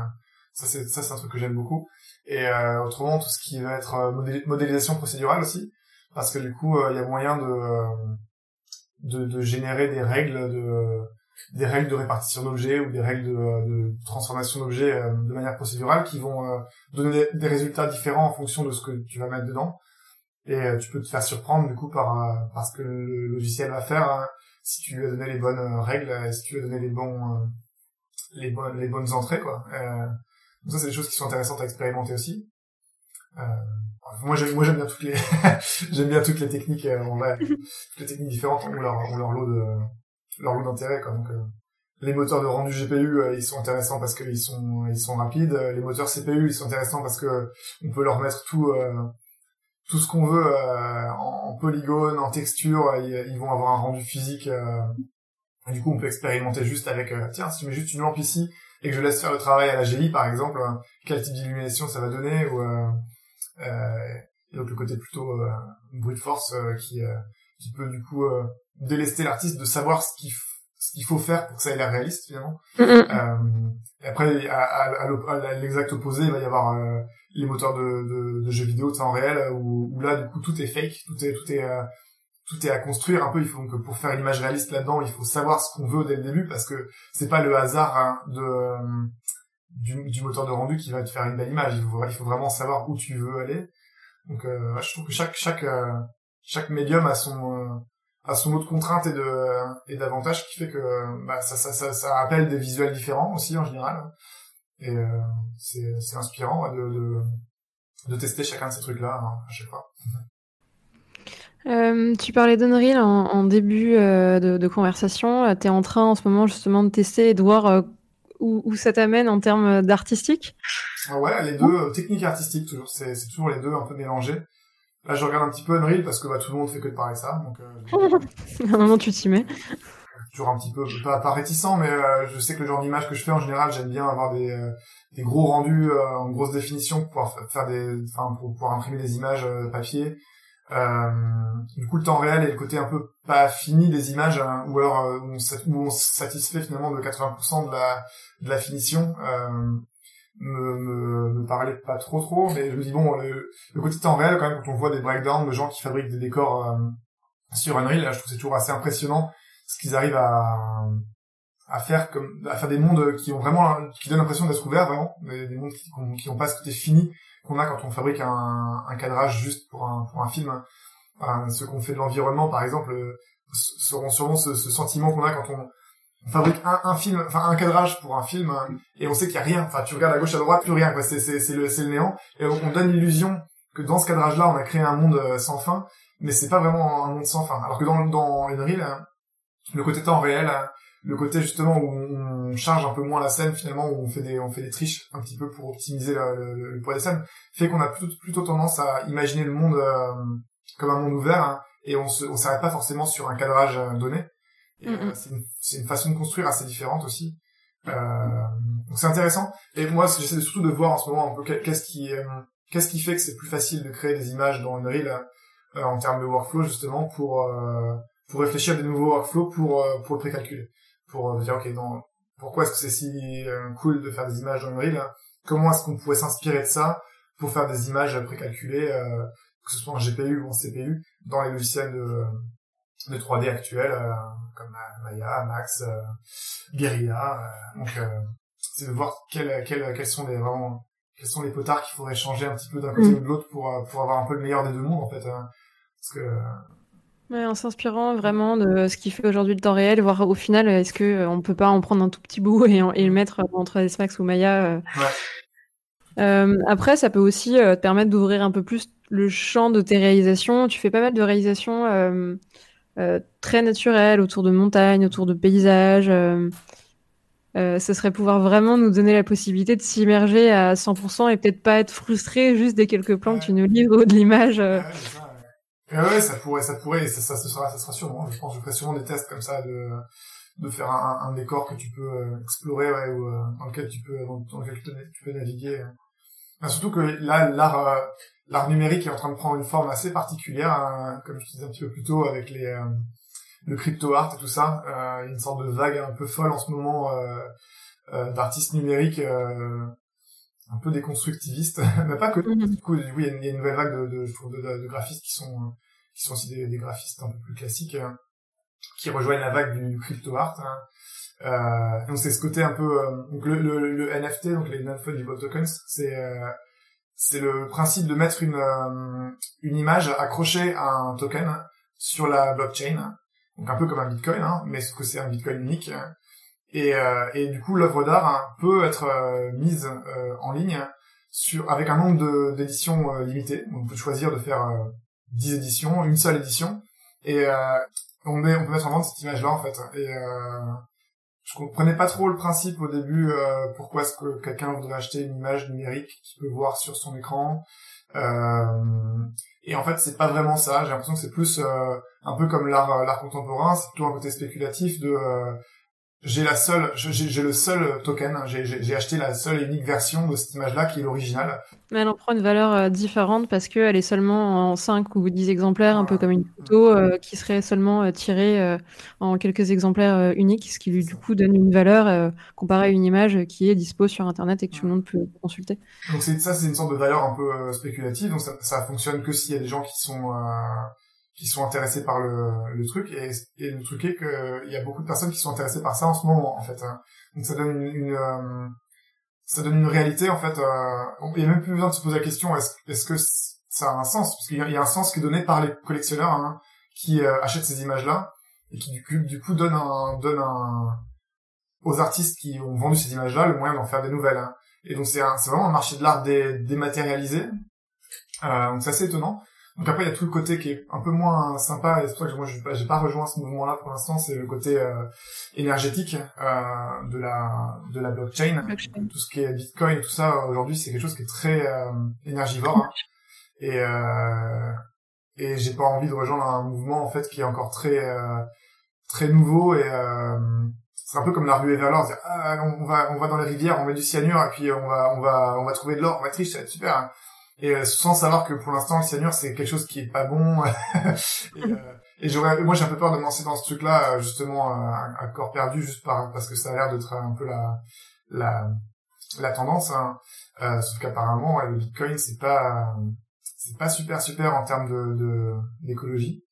ça c'est ça c'est un truc que j'aime beaucoup et euh, autrement tout ce qui va être modélisation procédurale aussi parce que du coup il euh, y a moyen de, euh, de, de générer des règles de des règles de répartition d'objets ou des règles de, de transformation d'objets euh, de manière procédurale qui vont donner des, résultats différents en fonction de ce que tu vas mettre dedans. Et tu peux te faire surprendre du coup par parce que le logiciel va faire hein, si tu lui as donné les bonnes règles si tu lui as donné les les bonnes les bonnes entrées quoi. Donc ça c'est des choses qui sont intéressantes à expérimenter aussi. Euh, moi j'aime moi j'aime bien toutes les j'aime bien toutes les techniques euh, en vrai toutes les techniques différentes ont leur ont leur lot de leur lot d'intérêt quoi. Donc euh, les moteurs de rendu GPU ils sont intéressants parce qu'ils sont ils sont rapides. Les moteurs CPU ils sont intéressants parce que on peut leur mettre tout tout ce qu'on veut en, polygone en texture ils, vont avoir un rendu physique du coup on peut expérimenter juste avec tiens si je mets juste une lampe ici et que je laisse faire le travail à la GI par exemple quel type d'illumination ça va donner ou euh, et donc le côté plutôt euh, bruit de force euh, qui qui peut du coup délester l'artiste de savoir ce qu'il ce qu'il faut faire pour que ça ait l'air réaliste finalement. Euh, et après, à, à, à l'exact opposé, il va y avoir euh, les moteurs de, de, de, jeux vidéo temps réel où, où, là, du coup, tout est fake, tout est tout est euh, tout est à construire un peu. Il faut donc pour faire une image réaliste là-dedans, il faut savoir ce qu'on veut dès le début parce que c'est pas le hasard hein, de du, du, moteur de rendu qui va te faire une belle image. Il faut, vraiment savoir où tu veux aller. Donc, euh, je trouve que chaque chaque euh, chaque médium a son euh, a son lot de contraintes et de et d'avantages qui fait que bah, ça, ça, ça, ça appelle des visuels différents aussi en général. Et euh, c'est c'est inspirant de, de, de tester chacun de ces trucs là hein, à chaque fois. Euh, tu parlais d'Unreal en, en début euh, de, de, conversation. Tu es en train en ce moment justement de tester et de voir où, où ça t'amène en termes d'artistique? Ah Ouais, les deux, euh, techniques et artistiques toujours, c'est toujours les deux un peu mélangés. Là, je regarde un petit peu Unreal parce que bah, tout le monde fait que de parler de ça. Donc, euh, à un moment, tu t'y mets. Toujours un petit peu, pas, pas réticent, mais euh, je sais que le genre d'image que je fais en général, j'aime bien avoir des, euh, des gros rendus en grosse définition pour pouvoir faire des, enfin pour pouvoir imprimer des images papier. Euh, du coup, le temps réel et le côté un peu pas fini des images, hein, ou alors euh, où, on, on, satisfait finalement de 80% de la, de la finition, euh, me, me, me parlait pas trop trop, mais je me dis bon, le, le, côté temps réel quand même quand on voit des breakdowns de gens qui fabriquent des décors euh, sur Unreal, là, je trouve c'est toujours assez impressionnant ce qu'ils arrivent à à faire comme à faire des mondes qui ont vraiment qui donnent l'impression d'être ouverts vraiment des, des mondes qui, qui ont pas ce côté fini qu'on a quand on fabrique un, un cadrage juste pour un, pour un film. Enfin, ceux qu'on fait de l'environnement, par exemple, euh, seront sûrement ce, ce sentiment qu'on a quand on, fabrique un, un, film, enfin un cadrage pour un film, et on sait qu'il y a rien. Enfin, tu regardes à gauche, à droite, plus rien. Quoi. C'est, c'est, c'est le, c'est le néant. Et on, donne l'illusion que dans ce cadrage-là, on a créé un monde sans fin, mais c'est pas vraiment un monde sans fin. Alors que dans dans Unreal, hein, le côté temps réel, hein, le côté justement où on charge un peu moins la scène finalement où on fait des on fait des triches un petit peu pour optimiser le, le, poids des scènes fait qu'on a plutôt, plutôt tendance à imaginer le monde euh, comme un monde ouvert hein, et on se on s'arrête pas forcément sur un cadrage euh, donné. Euh, c'est une, une, façon de construire assez différente aussi. Euh, donc c'est intéressant. Et moi j'essaie surtout de voir en ce moment un peu qu'est-ce qui qu'est-ce qui fait que c'est plus facile de créer des images dans Unreal en termes de workflow justement pour pour réfléchir à des nouveaux workflows pour pour le précalculer pour euh, dire ok dans pourquoi est-ce que c'est si euh, cool de faire des images dans Unreal comment est-ce qu'on pourrait s'inspirer de ça pour faire des images précalculées euh, que ce soit en GPU ou en CPU dans les logiciels de, de 3D actuels comme Maya, Max, Guerilla donc c'est de voir quels quels quels sont les vraiment quels sont les potards qu'il faudrait changer un petit peu d'un côté mm. ou de l'autre pour pour avoir un peu le meilleur des deux mondes en fait hein. parce que en s'inspirant vraiment de ce qui fait aujourd'hui le temps réel, voir au final, est-ce que euh, on peut pas en prendre un tout petit bout et, le mettre entre S-Max ou Maya. Euh. Euh, après, ça peut aussi te permettre d'ouvrir un peu plus le champ de tes réalisations. Tu fais pas mal de réalisations très naturelles autour de montagnes, autour de paysages. ce serait pouvoir vraiment nous donner la possibilité de s'immerger à 100% et peut-être pas être frustré juste des quelques plans que tu nous livres ou de l'image. Ah ouais, ça pourrait, ça pourrait, ça, ça, ça sera, ça sera sûrement. Je pense, je ferai sûrement des tests comme ça de, de faire un, un décor que tu peux euh, explorer, ouais, ou euh, dans lequel tu peux, dans, lequel tu peux naviguer. surtout que là, l'art, euh, l'art numérique est en train de prendre une forme assez particulière, hein, comme je disais un petit peu plus tôt avec les, le crypto art et tout ça. Euh, une sorte de vague un peu folle en ce moment d'artistes numériques un peu déconstructiviste, mais pas que. Mhm. Du coup, oui, il y, a une nouvelle vague de, de, de, de, graphistes qui sont qui sont aussi des, des, graphistes un peu plus classiques, hein, qui rejoignent la vague du crypto art. Hein. Euh, donc c'est ce côté un peu euh, donc le, le, le, NFT, donc les non-fungible tokens, c'est euh, c'est le principe de mettre une euh, une image accrochée à un token sur la blockchain, donc un peu comme un bitcoin, hein, mais ce que c'est un bitcoin unique. Et, euh, et du coup, l'œuvre d'art hein, peut être euh, mise euh, en ligne sur avec un nombre d'éditions limitées. On peut choisir de faire 10 éditions, une seule édition, et on, met, on peut mettre en vente cette image-là en fait. Et je comprenais pas trop le principe au début. pourquoi est-ce que quelqu'un voudrait acheter une image numérique qu'il peut voir sur son écran Et en fait, c'est pas vraiment ça. J'ai l'impression que c'est plus un peu comme l'art l'art contemporain. C'est plutôt un côté spéculatif de j'ai la seule, j'ai le seul token, j'ai acheté la seule et unique version de cette image-là qui est l'original. Mais elle en prend une valeur euh, différente parce qu'elle est seulement en 5 ou 10 exemplaires, un peu comme une photo euh, qui serait seulement euh, tirée en quelques exemplaires uniques, ce qui lui du coup donne une valeur comparée à une image qui est dispo sur Internet et que tout le monde peut consulter. Donc ça, c'est une sorte de valeur un peu spéculative, donc ça, ça fonctionne que s'il y a des gens qui sont qui sont intéressés par le, le truc et, et, le truc est que il y a beaucoup de personnes qui sont intéressées par ça en ce moment en fait hein. donc ça donne une, une euh, ça donne une réalité en fait euh, il n'y a même plus besoin de se poser la question est-ce que ça a un sens? Parce qu'il y, a un sens qui est donné par les collectionneurs hein, qui euh, achètent ces images là et qui du coup donne un donne un aux artistes qui ont vendu ces images là le moyen d'en faire des nouvelles hein. et donc c'est c'est vraiment un marché de l'art dé, dématérialisé euh, donc c'est assez étonnant donc après, il y a tout le côté qui est un peu moins sympa, et c'est pour ça que moi, j'ai pas rejoint ce mouvement-là pour l'instant, c'est le côté euh, énergétique euh, de la de la blockchain. Tout ce qui est Bitcoin tout ça, aujourd'hui, c'est quelque chose qui est très euh, énergivore. Hein. Et, euh, et j'ai pas envie de rejoindre un mouvement, en fait, qui est encore très euh, très nouveau, et c'est un peu comme la ruée vers l'or, ah, on va on va dans les rivières, on met du cyanure, et puis on va on va on va trouver de l'or, on va être riche, ça va être super. Hein et euh, sans savoir que pour l'instant le cyanure c'est quelque chose qui est pas bon. Et, euh, et j'aurais moi j'ai un peu peur de me lancer dans ce truc là euh, justement à, corps perdu juste par parce que ça a l'air d'être un peu la la la tendance hein. euh, sauf qu'apparemment le bitcoin c'est pas c'est pas super super en termes de d'écologie.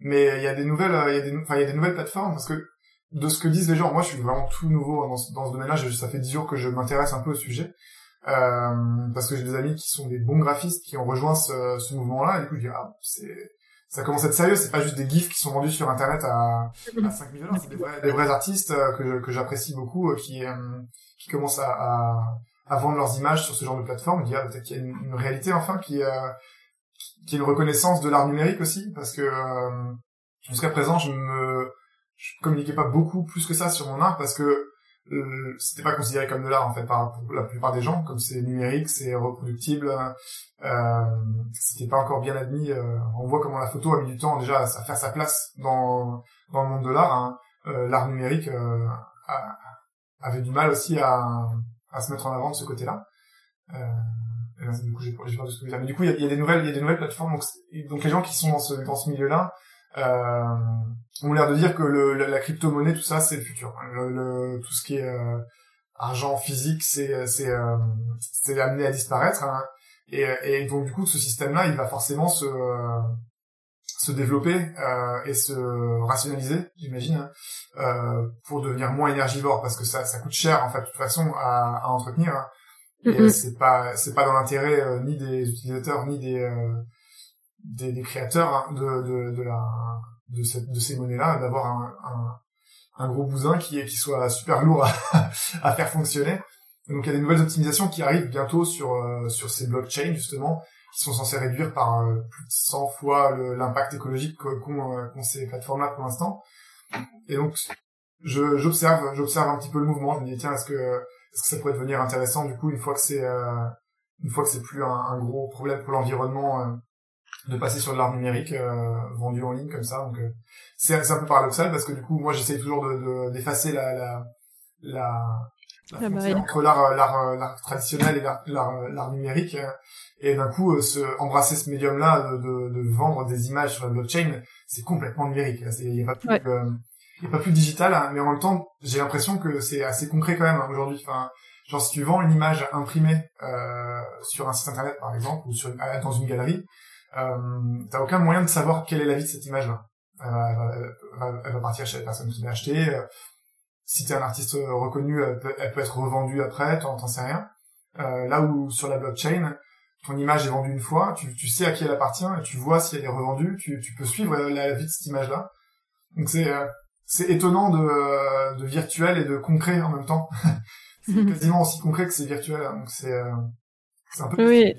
Mais il y a des nouvelles il y a des enfin il y a des nouvelles plateformes parce que de ce que disent les gens moi je suis vraiment tout nouveau dans ce, dans ce domaine-là. Ça fait dix jours que je m'intéresse un peu au sujet euh, parce que j'ai des amis qui sont des bons graphistes qui ont rejoint ce, ce mouvement-là. Et du coup je dis ah c'est ça commence à être sérieux. C'est pas juste des gifs qui sont vendus sur internet à, à 5000 dollars. C'est des vrais, artistes euh, que, j'apprécie beaucoup euh, qui qui commencent à, à, à, vendre leurs images sur ce genre de plateforme. Je dis ah peut-être qu'il y a une, réalité enfin qui qui est une reconnaissance de l'art numérique aussi, parce que jusqu'à présent, je me je communiquais pas beaucoup plus que ça sur mon art parce que euh, c'était pas considéré comme de l'art en fait par la plupart des gens comme c'est numérique c'est reproductible euh, c'était pas encore bien admis euh, on voit comment la photo a mis du temps déjà à, faire sa place dans dans le monde de l'art hein. euh, l'art numérique euh, avait du mal aussi à à se mettre en avant de ce côté là du coup j'ai j'ai de ce que mais du coup il y a, y a, des nouvelles il y a des nouvelles plateformes donc donc les gens qui sont dans ce dans ce milieu là euh, ont l'air de dire que le, la, crypto-monnaie, tout ça, c'est le futur. Le, tout ce qui est euh, argent physique, c'est c'est euh, c'est amené à disparaître. Hein. Et, et donc du coup, ce système-là, il va forcément se se développer euh, et se rationaliser, j'imagine, euh, pour devenir moins énergivore, parce que ça, ça coûte cher en fait de toute façon à, à entretenir. Hein. Et c'est pas c'est pas dans l'intérêt ni des utilisateurs ni des des, des créateurs hein, de, de, de, la, de, cette, de ces monnaies-là, d'avoir un, un, un, gros bousin qui, qui soit super lourd à, à faire fonctionner. donc il y a des nouvelles optimisations qui arrivent bientôt sur, euh, sur ces blockchains justement, qui sont censées réduire par euh, plus de 100 fois l'impact écologique qu'ont euh, ces plateformes-là pour l'instant. Et donc j'observe, j'observe un petit peu le mouvement. Je me dis tiens, est-ce que, est-ce que ça pourrait devenir intéressant du coup une fois que c'est, une fois que c'est plus un, un, gros problème pour l'environnement de passer sur de l'art numérique euh, vendu en ligne comme ça. Donc euh, c'est un peu paradoxal parce que du coup moi j'essaie toujours de d'effacer la la la, la entre l'art l'art l'art traditionnel et l'art l'art numérique et d'un coup se embrasser ce médium là de, de, de vendre des images sur la blockchain c'est complètement numérique. Il y a pas plus y a pas plus digital hein, mais en même temps j'ai l'impression que c'est assez concret quand même hein, aujourd'hui. Enfin genre si tu vends une image imprimée euh, sur un site internet par exemple ou sur dans une galerie euh, t'as aucun moyen de savoir quelle est la vie de cette image-là. Elle, elle, va partir chez la personne qui l'a acheté. Euh, si t'es un artiste reconnu, elle peut, être revendue après, t'en sais rien. Euh, là où sur la blockchain, ton image est vendue une fois, tu, tu sais à qui elle appartient et tu vois si elle est revendue, tu, tu peux suivre la, vie de cette image-là. Donc c'est euh, c'est étonnant de, de virtuel et de concret en même temps. c'est quasiment aussi concret que c'est virtuel. Donc c'est c'est un peu oui.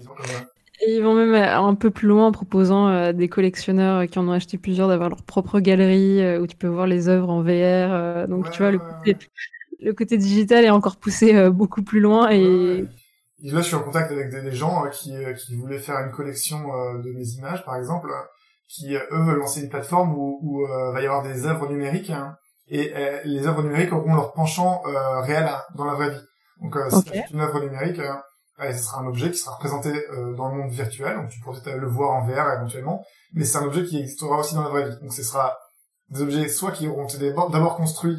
Et ils vont même un peu plus loin en proposant à euh, des collectionneurs qui en ont acheté plusieurs d'avoir leur propre galerie euh, où tu peux voir les œuvres en VR. Euh, donc tu vois, le côté, le côté digital est encore poussé beaucoup plus loin. Et... là, je suis en contact avec des, gens qui, qui voulaient faire une collection de mes images, par exemple, qui, eux, veulent lancer une plateforme où, où va y avoir des œuvres numériques. Hein, et les œuvres numériques auront leur penchant réel dans la vraie vie. Donc, okay. une œuvre numérique et ce sera un objet qui sera représenté euh, dans le monde virtuel, donc tu pourras peut-être le voir en VR éventuellement, mais c'est un objet qui existera aussi dans la vraie vie. Donc ce sera des objets soit qui auront été d'abord construits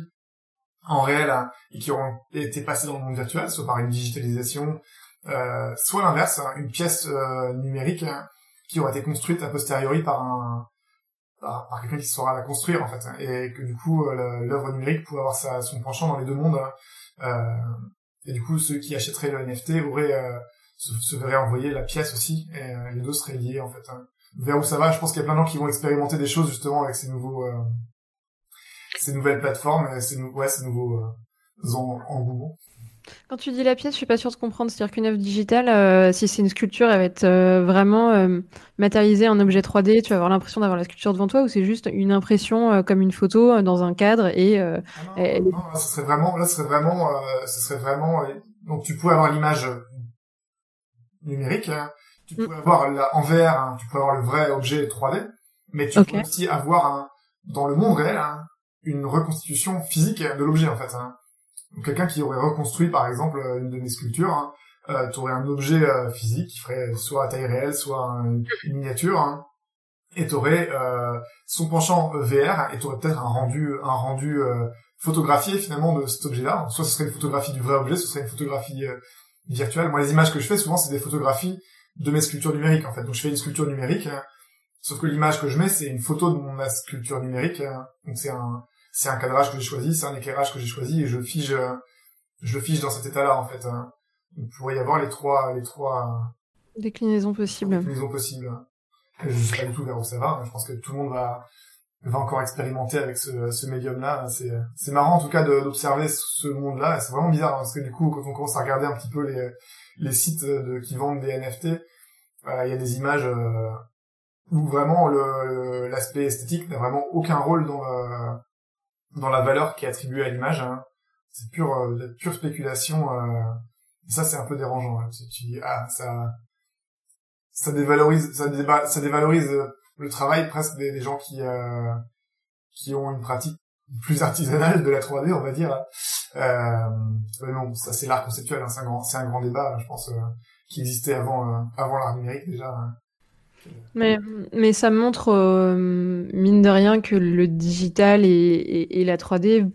en réel hein, et qui auront été passés dans le monde virtuel, soit par une digitalisation, euh, soit l'inverse, hein, une pièce euh, numérique hein, qui aura été construite a posteriori par un par, quelqu'un qui saura la construire en fait, et que du coup l'œuvre numérique pourrait avoir son penchant dans les deux mondes. Euh, et du coup, ceux qui achèteraient le NFT auraient, euh, se, verraient envoyer la pièce aussi, et euh, les deux seraient liés en fait. Hein. Vers où ça va, je pense qu'il y a plein de gens qui vont expérimenter des choses justement avec ces nouveaux, euh, ces nouvelles plateformes, et ces, ouais, ces nouveaux engouements. Quand tu dis la pièce, je suis pas sûre de comprendre. C'est-à-dire qu'une œuvre digitale, euh, si c'est une sculpture, elle va être euh, vraiment euh, matérialisée en objet 3D. Tu vas avoir l'impression d'avoir la sculpture devant toi, ou c'est juste une impression comme une photo dans un cadre et. Ah non, non, là, ce serait vraiment, là, ce serait vraiment, ce serait vraiment. donc, tu pourrais avoir l'image numérique. Hein. Tu mm. pourrais avoir la, en VR, hein, tu pourrais avoir le vrai objet 3D, mais tu pourrais aussi avoir un, dans le monde réel hein, une reconstitution physique de l'objet en fait quelqu'un qui aurait reconstruit par exemple une de mes sculptures, hein, euh, tu aurais un objet euh, physique qui ferait soit à taille réelle, soit une, miniature, hein, et tu aurais euh, son penchant VR, et tu aurais peut-être un rendu, un rendu euh, photographié finalement de cet objet-là. Soit ce serait une photographie du vrai objet, ce serait une photographie euh, virtuelle. Moi, les images que je fais souvent, c'est des photographies de mes sculptures numériques en fait. Donc je fais une sculpture numérique, hein, sauf que l'image que je mets, c'est une photo de ma sculpture numérique. donc c'est un c'est un cadrage que j'ai choisi, c'est un éclairage que j'ai choisi et je fige, euh, je fige dans cet état-là en fait. Hein. Il pourrait y avoir les trois, les trois déclinaisons possibles. Déclinaisons possibles. Je sais pas du tout vers où ça va. Je pense que tout le monde va, va encore expérimenter avec ce, ce médium-là. C'est, c'est marrant en tout cas d'observer ce monde-là. C'est vraiment bizarre hein, parce que du coup, quand on commence à regarder un petit peu les, les sites de, qui vendent des NFT, euh, il y a des images euh, où vraiment le l'aspect esthétique n'a vraiment aucun rôle dans la, dans la valeur qui est attribuée à l'image. Hein. C'est pure euh, pure spéculation. Euh, et ça, c'est un peu dérangeant. Hein. Tu, dis ah ça ça dévalorise ça, ça dévalorise le travail presque des, gens qui euh, qui ont une pratique plus artisanale de la 3D, on va dire. Euh, mais non, ça c'est l'art conceptuel. Hein. C'est un grand c'est un grand débat, je pense, euh, qui existait avant euh, avant l'art numérique déjà. Mais, mais ça montre, euh, mine de rien, que le digital et, et, et la 3D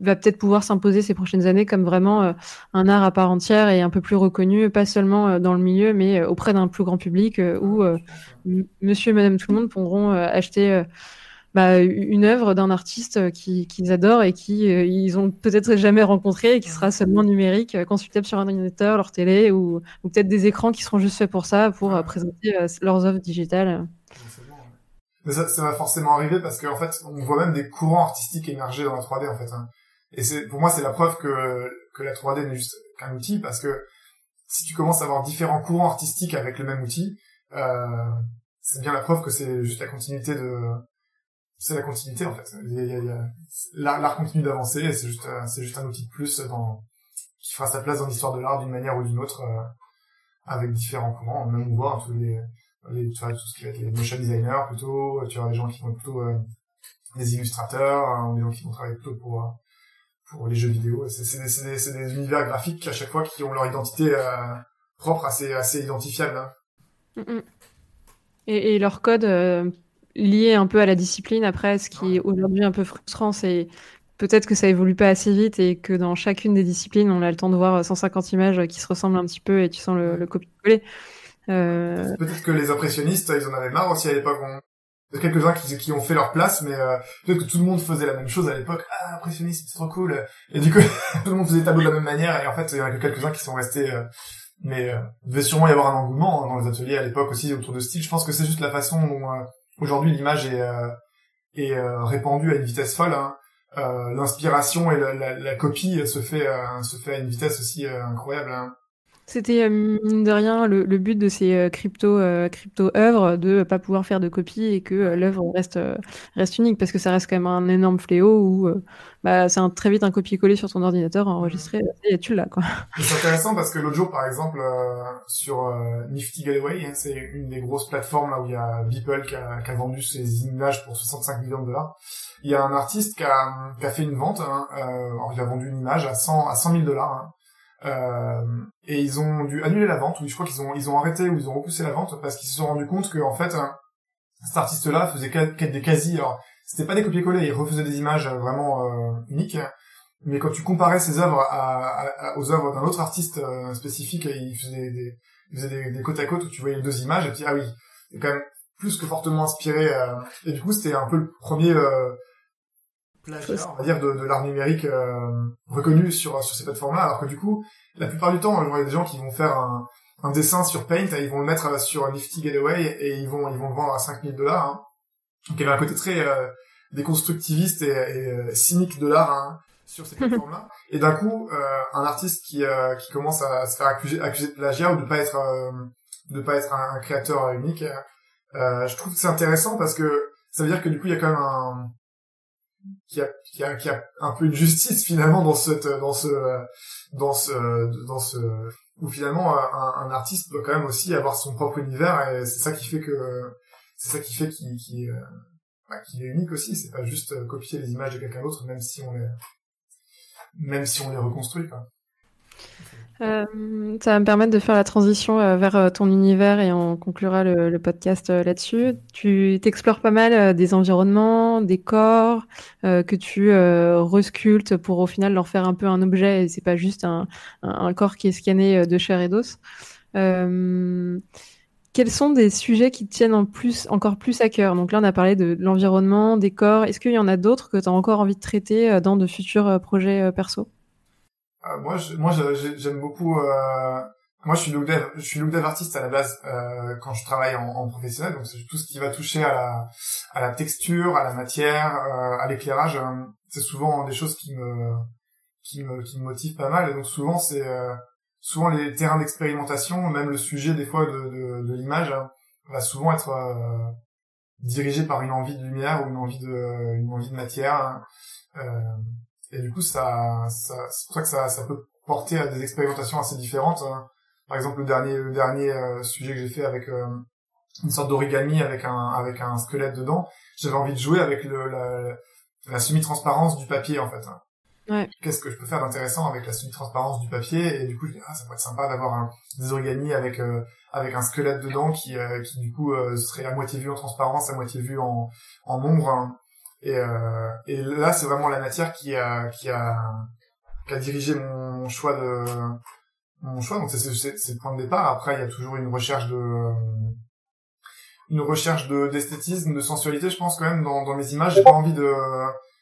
va peut-être pouvoir s'imposer ces prochaines années comme vraiment euh, un art à part entière et un peu plus reconnu, pas seulement euh, dans le milieu, mais auprès d'un plus grand public où monsieur et madame tout le monde pourront acheter bah, une œuvre d'un artiste qu'ils adorent et qui ils ont peut-être jamais rencontré et qui sera seulement numérique, consultable sur un ordinateur, leur télé ou, ou peut-être des écrans qui seront juste faits pour ça, pour présenter leurs œuvres digitales. Mais ça, ça va forcément arriver parce qu'en fait, on voit même des courants artistiques émerger dans la 3D en fait. Hein. Et c'est pour moi c'est la preuve que que la 3D n'est juste qu'un outil parce que si tu commences à avoir différents courants artistiques avec le même outil, euh, c'est bien la preuve que c'est juste la continuité de c'est la continuité en fait. L'art continue d'avancer c'est juste c'est juste un outil de plus qui fera sa place dans l'histoire de l'art d'une manière ou d'une autre euh, avec différents courants. Même on voit tous les, les tout ce qui va être les motion designers plutôt, tu vois des gens qui vont plutôt euh, des illustrateurs, hein, des gens qui vont travailler plutôt pour euh, pour les jeux vidéo. C'est des, des, des, univers graphiques à chaque fois qui ont leur identité euh, propre, assez, assez identifiable. Hein. Mm, mm. Et, leur code euh, lié un peu à la discipline, après, ce qui est aujourd'hui un peu frustrant, c'est peut-être que ça évolue pas assez vite et que dans chacune des disciplines, on a le temps de voir 150 images qui se ressemblent un petit peu et tu sens le, le copier-coller. Euh... Peut-être que les impressionnistes, ils en avaient marre aussi à l'époque quelques-uns qui, qui ont fait leur place, mais euh, peut-être que tout le monde faisait la même chose à l'époque. Ah, impressionniste, c'est trop cool. Et du coup, tout le monde faisait des tableaux de la même manière, et en fait, il y en a que quelques-uns qui sont restés. Euh, mais euh, il devait sûrement y avoir un engouement hein, dans les ateliers à l'époque aussi autour de style. Je pense que c'est juste la façon dont euh, aujourd'hui l'image est, est répandue à une vitesse folle. Hein. L'inspiration et la, la, la, copie se fait se fait à une vitesse aussi incroyable. Hein. C'était euh, mine de rien le, le, but de ces euh, crypto euh, crypto œuvres de pas pouvoir faire de copie et que l'œuvre reste reste unique parce que ça reste quand même un énorme fléau où bah c'est un, très vite un copier-coller sur ton ordinateur enregistré et tu l'as quoi. C'est intéressant parce que l'autre jour par exemple sur Nifty Gateway, hein, c'est une des grosses plateformes là où il y a Beeple qui a, qui a, vendu ses images pour 65 millions de dollars. Il y a un artiste qui a, qui a fait une vente, hein, alors il a vendu une image à 100 à 100 000 dollars. Hein, euh, et ils ont dû annuler la vente, ou je crois qu'ils ont ils ont arrêté ou ils ont repoussé la vente parce qu'ils se sont rendus compte que en fait cet artiste-là faisait des quasi, alors c'était pas des copier-coller, il refaisait des images vraiment euh, uniques, mais quand tu comparais ses œuvres aux œuvres d'un autre artiste euh, spécifique, il faisait des il côte à côte où tu voyais deux images et tu dis ah oui, c'est quand même plus que fortement inspiré. Euh, et du coup c'était un peu le premier euh, on va dire, de, de l'art numérique euh, reconnu sur sur ces plateformes-là, alors que du coup, la plupart du temps, il y a des gens qui vont faire un, un dessin sur Paint, et ils vont le mettre sur Nifty Gateway et ils vont ils vont le vendre à 5000 dollars. Hein. Donc il y avait un côté très euh, déconstructiviste et, et euh, cynique de l'art hein, sur ces plateformes-là. et d'un coup, euh, un artiste qui qui commence à se faire accuser, accuser de plagiat ou de pas être de pas être un, un créateur unique, je trouve que c'est intéressant parce que ça veut dire que du coup il y a quand même un qui a, qui a, qui a un peu une justice finalement dans cette, dans ce, dans ce, dans ce, où finalement un, un artiste doit quand même aussi avoir son propre univers et c'est ça qui fait que, c'est ça qui fait qu'il, bah, est unique aussi. C'est pas juste copier les images de quelqu'un d'autre, même si on les, même si on les reconstruit, quoi. Euh, ça va me permettre de faire la transition euh, vers euh, ton univers et on conclura le, podcast là-dessus. Tu t'explores pas mal des environnements, des corps que tu resculptes pour au final leur faire un peu un objet et c'est pas juste un, corps qui est scanné de chair et d'os. quels sont des sujets qui tiennent en plus, encore plus à cœur? Donc là, on a parlé de, de l'environnement, des corps. Est-ce qu'il y en a d'autres que tu as encore envie de traiter dans de futurs projets perso? Euh, moi, je, moi, j'aime beaucoup. Euh, moi, je suis look dev, je suis look dev artiste à la base euh, quand je travaille en, en professionnel. Donc, c'est tout ce qui va toucher à la, à la texture, à la matière, euh, à l'éclairage. Euh, c'est souvent des choses qui me, qui me, qui me motivent pas mal. Donc, souvent, c'est souvent les terrains d'expérimentation, même le sujet des fois de, de, de l'image, hein, va souvent être dirigé par une envie de lumière ou une envie de une envie de matière. Et du coup, ça, ça c'est pour ça que ça, ça peut porter à des expérimentations assez différentes. Hein. Par exemple, le dernier le dernier sujet que j'ai fait avec une sorte d'origami avec un avec un squelette dedans. J'avais envie de jouer avec le la, la semi-transparence du papier en fait. Ouais. Qu'est-ce que je peux faire d'intéressant avec la semi-transparence du papier? Et du coup je dis ah ça pourrait être sympa d'avoir des origamis avec euh, avec un squelette dedans qui euh, qui du coup euh, serait à moitié vu en transparence, à moitié vu en en ombre hein. Et et là c'est vraiment la matière qui a qui a qui a dirigé mon choix de mon choix donc c'est c'est le point de départ après il y a toujours une recherche de une recherche de d'esthétisme, de sensualité, je pense quand même dans, dans mes images. J'ai pas envie de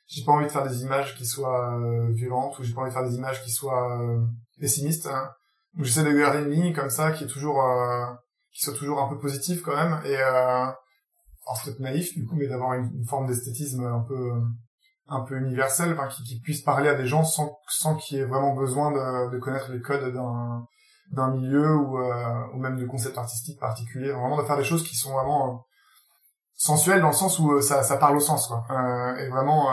j'ai pas envie de faire des images qui soient euh, violentes ou j'ai pas envie de faire des images qui soient euh, pessimistes. Hein. Donc j'essaie de garder une ligne comme ça qui est toujours euh, qui soit toujours un peu positive quand même et euh, peut-être naïf du coup mais d'avoir une, forme d'esthétisme un peu un peu universel, enfin qui, qui puisse parler à des gens sans sans qu'il y ait vraiment besoin de, de connaître les codes d'un d'un milieu ou, euh, ou même de concepts artistiques particuliers. Vraiment de faire des choses qui sont vraiment euh, sensuelles dans le sens où euh, ça, ça parle au sens, quoi. et vraiment,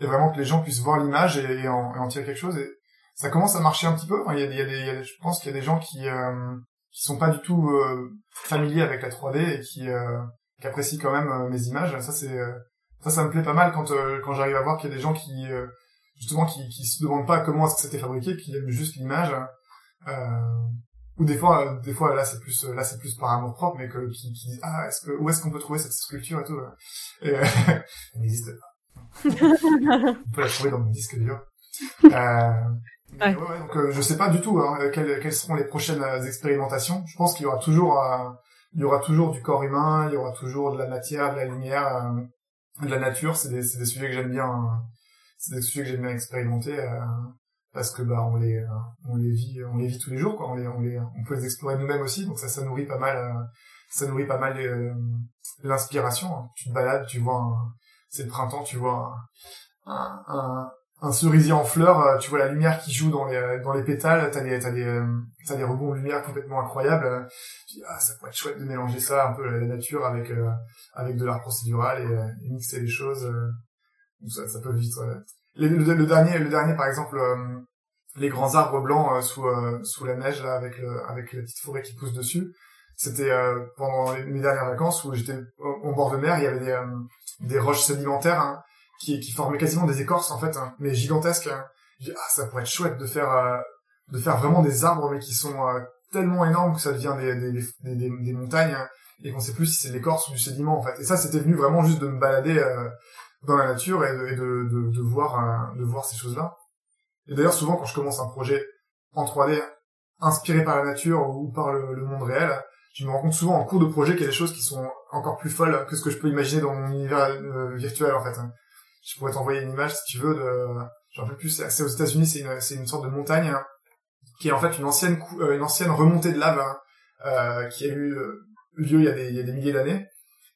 et vraiment que les gens puissent voir l'image et, en, et, en, tirer quelque chose. Et ça commence à marcher un petit peu. Il y, a, il y a des, je pense qu'il y a des gens qui qui sont pas du tout familiers avec la 3D et qui, qui apprécient quand même mes images. Ça c'est ça ça me plaît pas mal quand quand j'arrive à voir qu'il y a des gens qui justement qui qui se demandent pas comment est-ce que c'était fabriqué, qui aiment juste l'image euh, ou des fois, euh, des fois là c'est plus là c'est plus par amour propre, mais que qui, qui disent ah est-ce que où est-ce qu'on peut trouver cette sculpture et tout. Euh. Et, euh, elle n'existe pas. on peut la trouver dans mon disque dur. Euh, ouais. Ouais, donc euh, je sais pas du tout hein, quelles, quelles seront les prochaines expérimentations. Je pense qu'il y aura toujours il y aura toujours du corps humain, il y aura toujours de la matière, de la lumière, de la nature. C'est des, des sujets que j'aime bien. c'est des sujets que j'aime bien expérimenter parce que bah on les euh, on les vit on les vit tous les jours quoi on les on les on peut les explorer nous-mêmes aussi donc ça ça nourrit pas mal euh, ça nourrit pas mal euh, l'inspiration hein. tu te balades tu vois c'est le printemps tu vois un, un, un, cerisier en fleurs tu vois la lumière qui joue dans les dans les pétales t'as des t'as des t'as des rebonds de lumière complètement incroyables dis, ah ça pourrait être chouette de mélanger ça un peu la nature avec avec de l'art procédural et, mixer les choses ça, ça peut vite le, le, dernier, le dernier par exemple, euh, les grands arbres blancs euh, sous euh, sous la neige là avec le, avec la petite forêt qui pousse dessus. C'était pendant mes dernières vacances où j'étais au, bord de mer, il y avait des des roches sédimentaires hein, qui qui formaient quasiment des écorces en fait, hein, mais gigantesques. Hein. Je dis ah ça pourrait être chouette de faire de faire vraiment des arbres mais qui sont tellement énormes que ça devient des des des, des, montagnes et qu'on sait plus si c'est de l'écorce ou du sédiment en fait. Et ça c'était venu vraiment juste de me balader dans la nature et de, et de, de, de voir euh, de voir ces choses-là. Et d'ailleurs souvent quand je commence un projet en 3D inspiré par la nature ou par le, le, monde réel, je me rends compte souvent en cours de projet qu'il y a des choses qui sont encore plus folles que ce que je peux imaginer dans mon univers euh, virtuel en fait. Je pourrais t'envoyer une image si tu veux de j'en peux plus c'est aux États-Unis c'est une c'est une sorte de montagne hein, qui est en fait une ancienne euh, une ancienne remontée de lave hein, euh, qui a eu lieu il y a des il y a des milliers d'années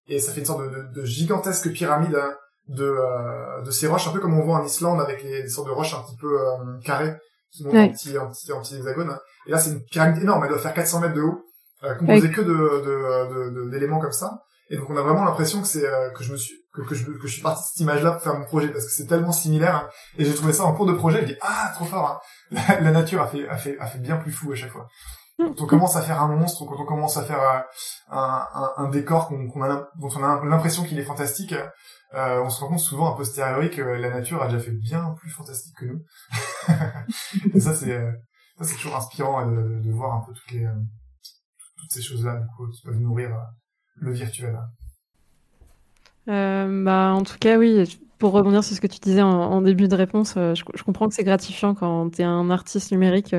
et ça fait une sorte de, de, de gigantesque pyramide hein, de, euh, de ces roches, un peu comme on voit en Islande avec les, des sortes de roches un petit peu euh, carrées qui montent en petit, en petit, en petit hexagone. Et là, c'est une pyramide énorme, elle doit faire 400 mètres de haut, euh, composée que de, de, d'éléments comme ça. Et donc, on a vraiment l'impression que c'est que je me suis que, que je que je suis parti de cette image-là pour faire mon projet parce que c'est tellement similaire. Hein. Et j'ai trouvé ça en cours de projet. Je dis ah trop fort. Hein. La, nature a fait a fait a fait bien plus fou à chaque fois. Quand on commence à faire un monstre, quand on commence à faire un, un, un décor qu'on, a, dont on a l'impression qu'il est fantastique, euh, on se rend compte souvent a posteriori que la nature a déjà fait bien plus fantastique que nous. et ça c'est euh, ça c'est toujours inspirant de, de, voir un peu toutes les euh, toutes ces choses là du coup qui peuvent nourrir le virtuel. Bah en tout cas oui pour rebondir sur ce que tu disais en, en début de réponse, je, je, comprends que c'est gratifiant quand tu es un artiste numérique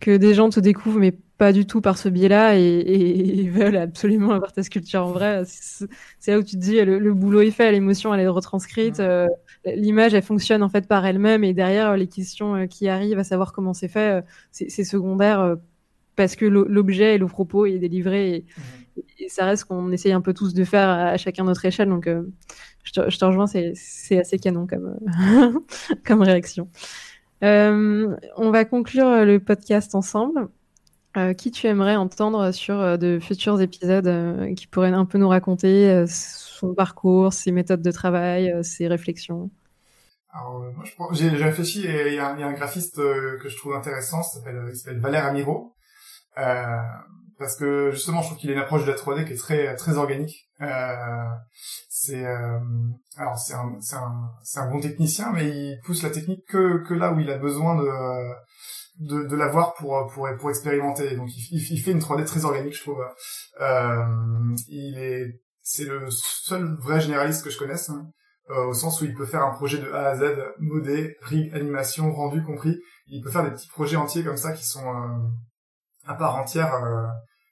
que des gens te découvrent, mais pas du tout par ce biais-là, et, et, veulent absolument avoir ta sculpture en vrai. C'est là où tu te dis, le, boulot est fait, l'émotion, elle est retranscrite, euh, l'image, elle fonctionne en fait par elle-même, et derrière, les questions euh, qui arrivent à savoir comment c'est fait, euh, c'est secondaire parce que l'objet et le propos est délivré, et, et ça reste qu'on essaye un peu tous de faire à, chacun notre échelle. Donc, je te, je, te, rejoins, c'est assez canon comme, comme réaction. Euh, on va conclure le podcast ensemble. qui tu aimerais entendre sur de futurs épisodes qui pourraient un peu nous raconter son parcours, ses méthodes de travail, ses réflexions? Alors, moi, j'ai réfléchi et il y, a un graphiste que je trouve intéressant, il s'appelle Valère Amiro. Euh, parce que justement, je trouve qu'il a une approche de la 3D qui est très très organique. Euh, c'est euh, alors c'est un c'est un c'est un bon technicien, mais il pousse la technique que que là où il a besoin de de, de l'avoir pour pour pour expérimenter. Donc il, il, fait une 3D très organique, je trouve. Euh, il est c'est le seul vrai généraliste que je connaisse. Hein, euh, au sens où il peut faire un projet de A à Z, modé, rig, animation, rendu compris. Il peut faire des petits projets entiers comme ça qui sont euh, à part entière euh,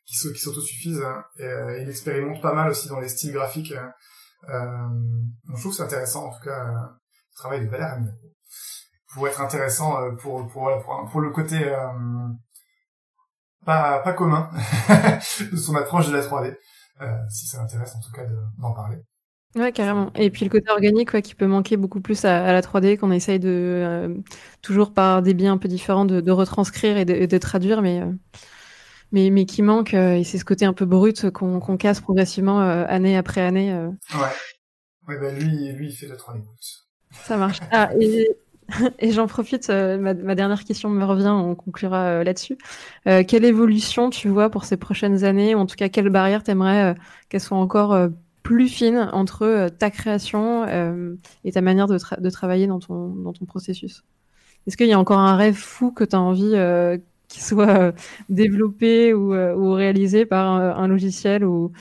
qui, qui s'autosuffisent hein, et euh, il expérimente pas mal aussi dans les styles graphiques hein. euh, je trouve c'est intéressant en tout cas le travail de Valère pour être intéressant pour pour pour, pour le côté pas pas commun de son approche de la 3D si ça intéresse en tout cas d'en parler Ouais, carrément. Et puis le côté organique, ouais, qui peut manquer beaucoup plus à, la 3D, qu'on essaye de euh, toujours par des biais un peu différents de, retranscrire et de, traduire, mais, euh, mais mais qui manque. Euh, et c'est ce côté un peu brut qu'on casse progressivement année après année. Ouais. Ouais, bah lui, lui, il fait la 3D. Ça marche. Ah, et, et j'en profite, ma, ma, dernière question me revient, on conclura là-dessus. quelle évolution tu vois pour ces prochaines années, ou en tout cas, quelle barrière t'aimerais qu'elle soit encore plus fine entre euh, ta création euh, et ta manière de, de, travailler dans ton, dans ton processus? Est-ce qu'il y a encore un rêve fou que tu as envie euh, qu'il soit développé ou, ou, réalisé par un, logiciel ou,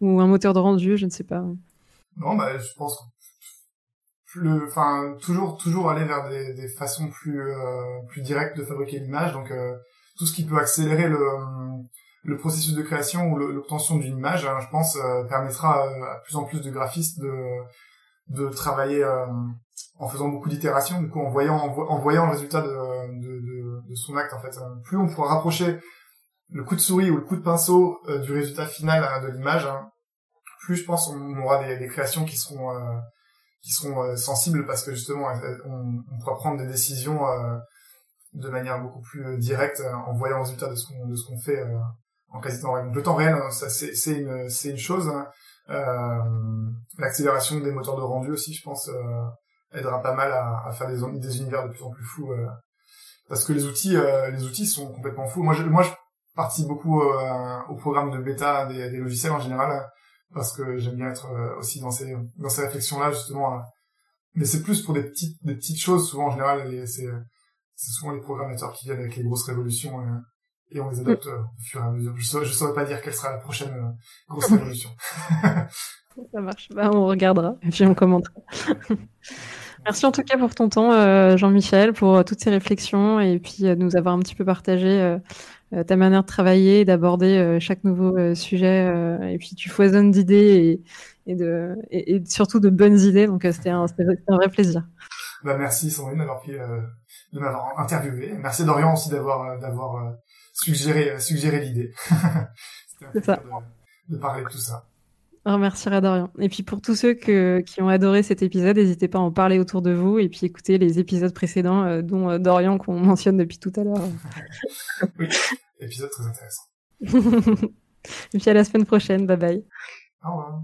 un moteur de rendu Je ne sais pas. Non, bah, je pense enfin, toujours, toujours aller vers des, façons plus, plus directes de fabriquer l'image. Donc, tout ce qui peut accélérer le, processus de création ou l'obtention d'une image, hein, je pense, euh, permettra euh, à plus en plus de graphistes de, de travailler euh, en faisant beaucoup d'itérations, du coup en voyant en, voyant le résultat de, de, de, son acte en fait. Plus on pourra rapprocher le coup de souris ou le coup de pinceau du résultat final hein, de l'image, hein, plus je pense on aura des, créations qui seront qui seront sensibles parce que justement on, on pourra prendre des décisions de manière beaucoup plus directe en voyant le résultat de ce qu'on de ce qu'on fait en quasi temps réel. le temps réel, hein, ça c'est c'est une c'est une chose. Hein. Euh, L'accélération des moteurs de rendu aussi, je pense, euh, aidera pas mal à, à faire des, des univers de plus en plus fous. Euh, parce que les outils euh, les outils sont complètement fous. Moi je moi je participe beaucoup euh, au programme de bêta des, des, logiciels en général parce que j'aime bien être aussi dans ces dans ces réflexions là justement. mais c'est plus pour des petites des petites choses souvent en général. C'est c'est souvent les programmateurs qui viennent avec les grosses révolutions et on les adopte euh, au fur et à mesure. Je ne saurais pas dire quelle sera la prochaine euh, grosse révolution. Ça marche. Bah, on regardera et puis on commentera. Merci en tout cas pour ton temps, euh, Jean-Michel, pour toutes ces réflexions et puis nous avoir un petit peu partagé ta manière de travailler, d'aborder chaque nouveau sujet. et puis tu foisonnes d'idées et, de, et, surtout de bonnes idées. Donc c'était un, un, vrai plaisir. Bah, merci Sandrine d'avoir pris, de m'avoir interviewé. Merci Dorian aussi d'avoir d'avoir suggérer, suggérer l'idée. C'est ça. De, parler de tout ça. On remerciera Dorian. Et puis pour tous ceux que, qui ont adoré cet épisode, n'hésitez pas à en parler autour de vous et puis écouter les épisodes précédents, euh, dont euh, Dorian qu'on mentionne depuis tout à l'heure. oui, épisode très intéressant. et puis à la semaine prochaine. Bye bye. Au revoir.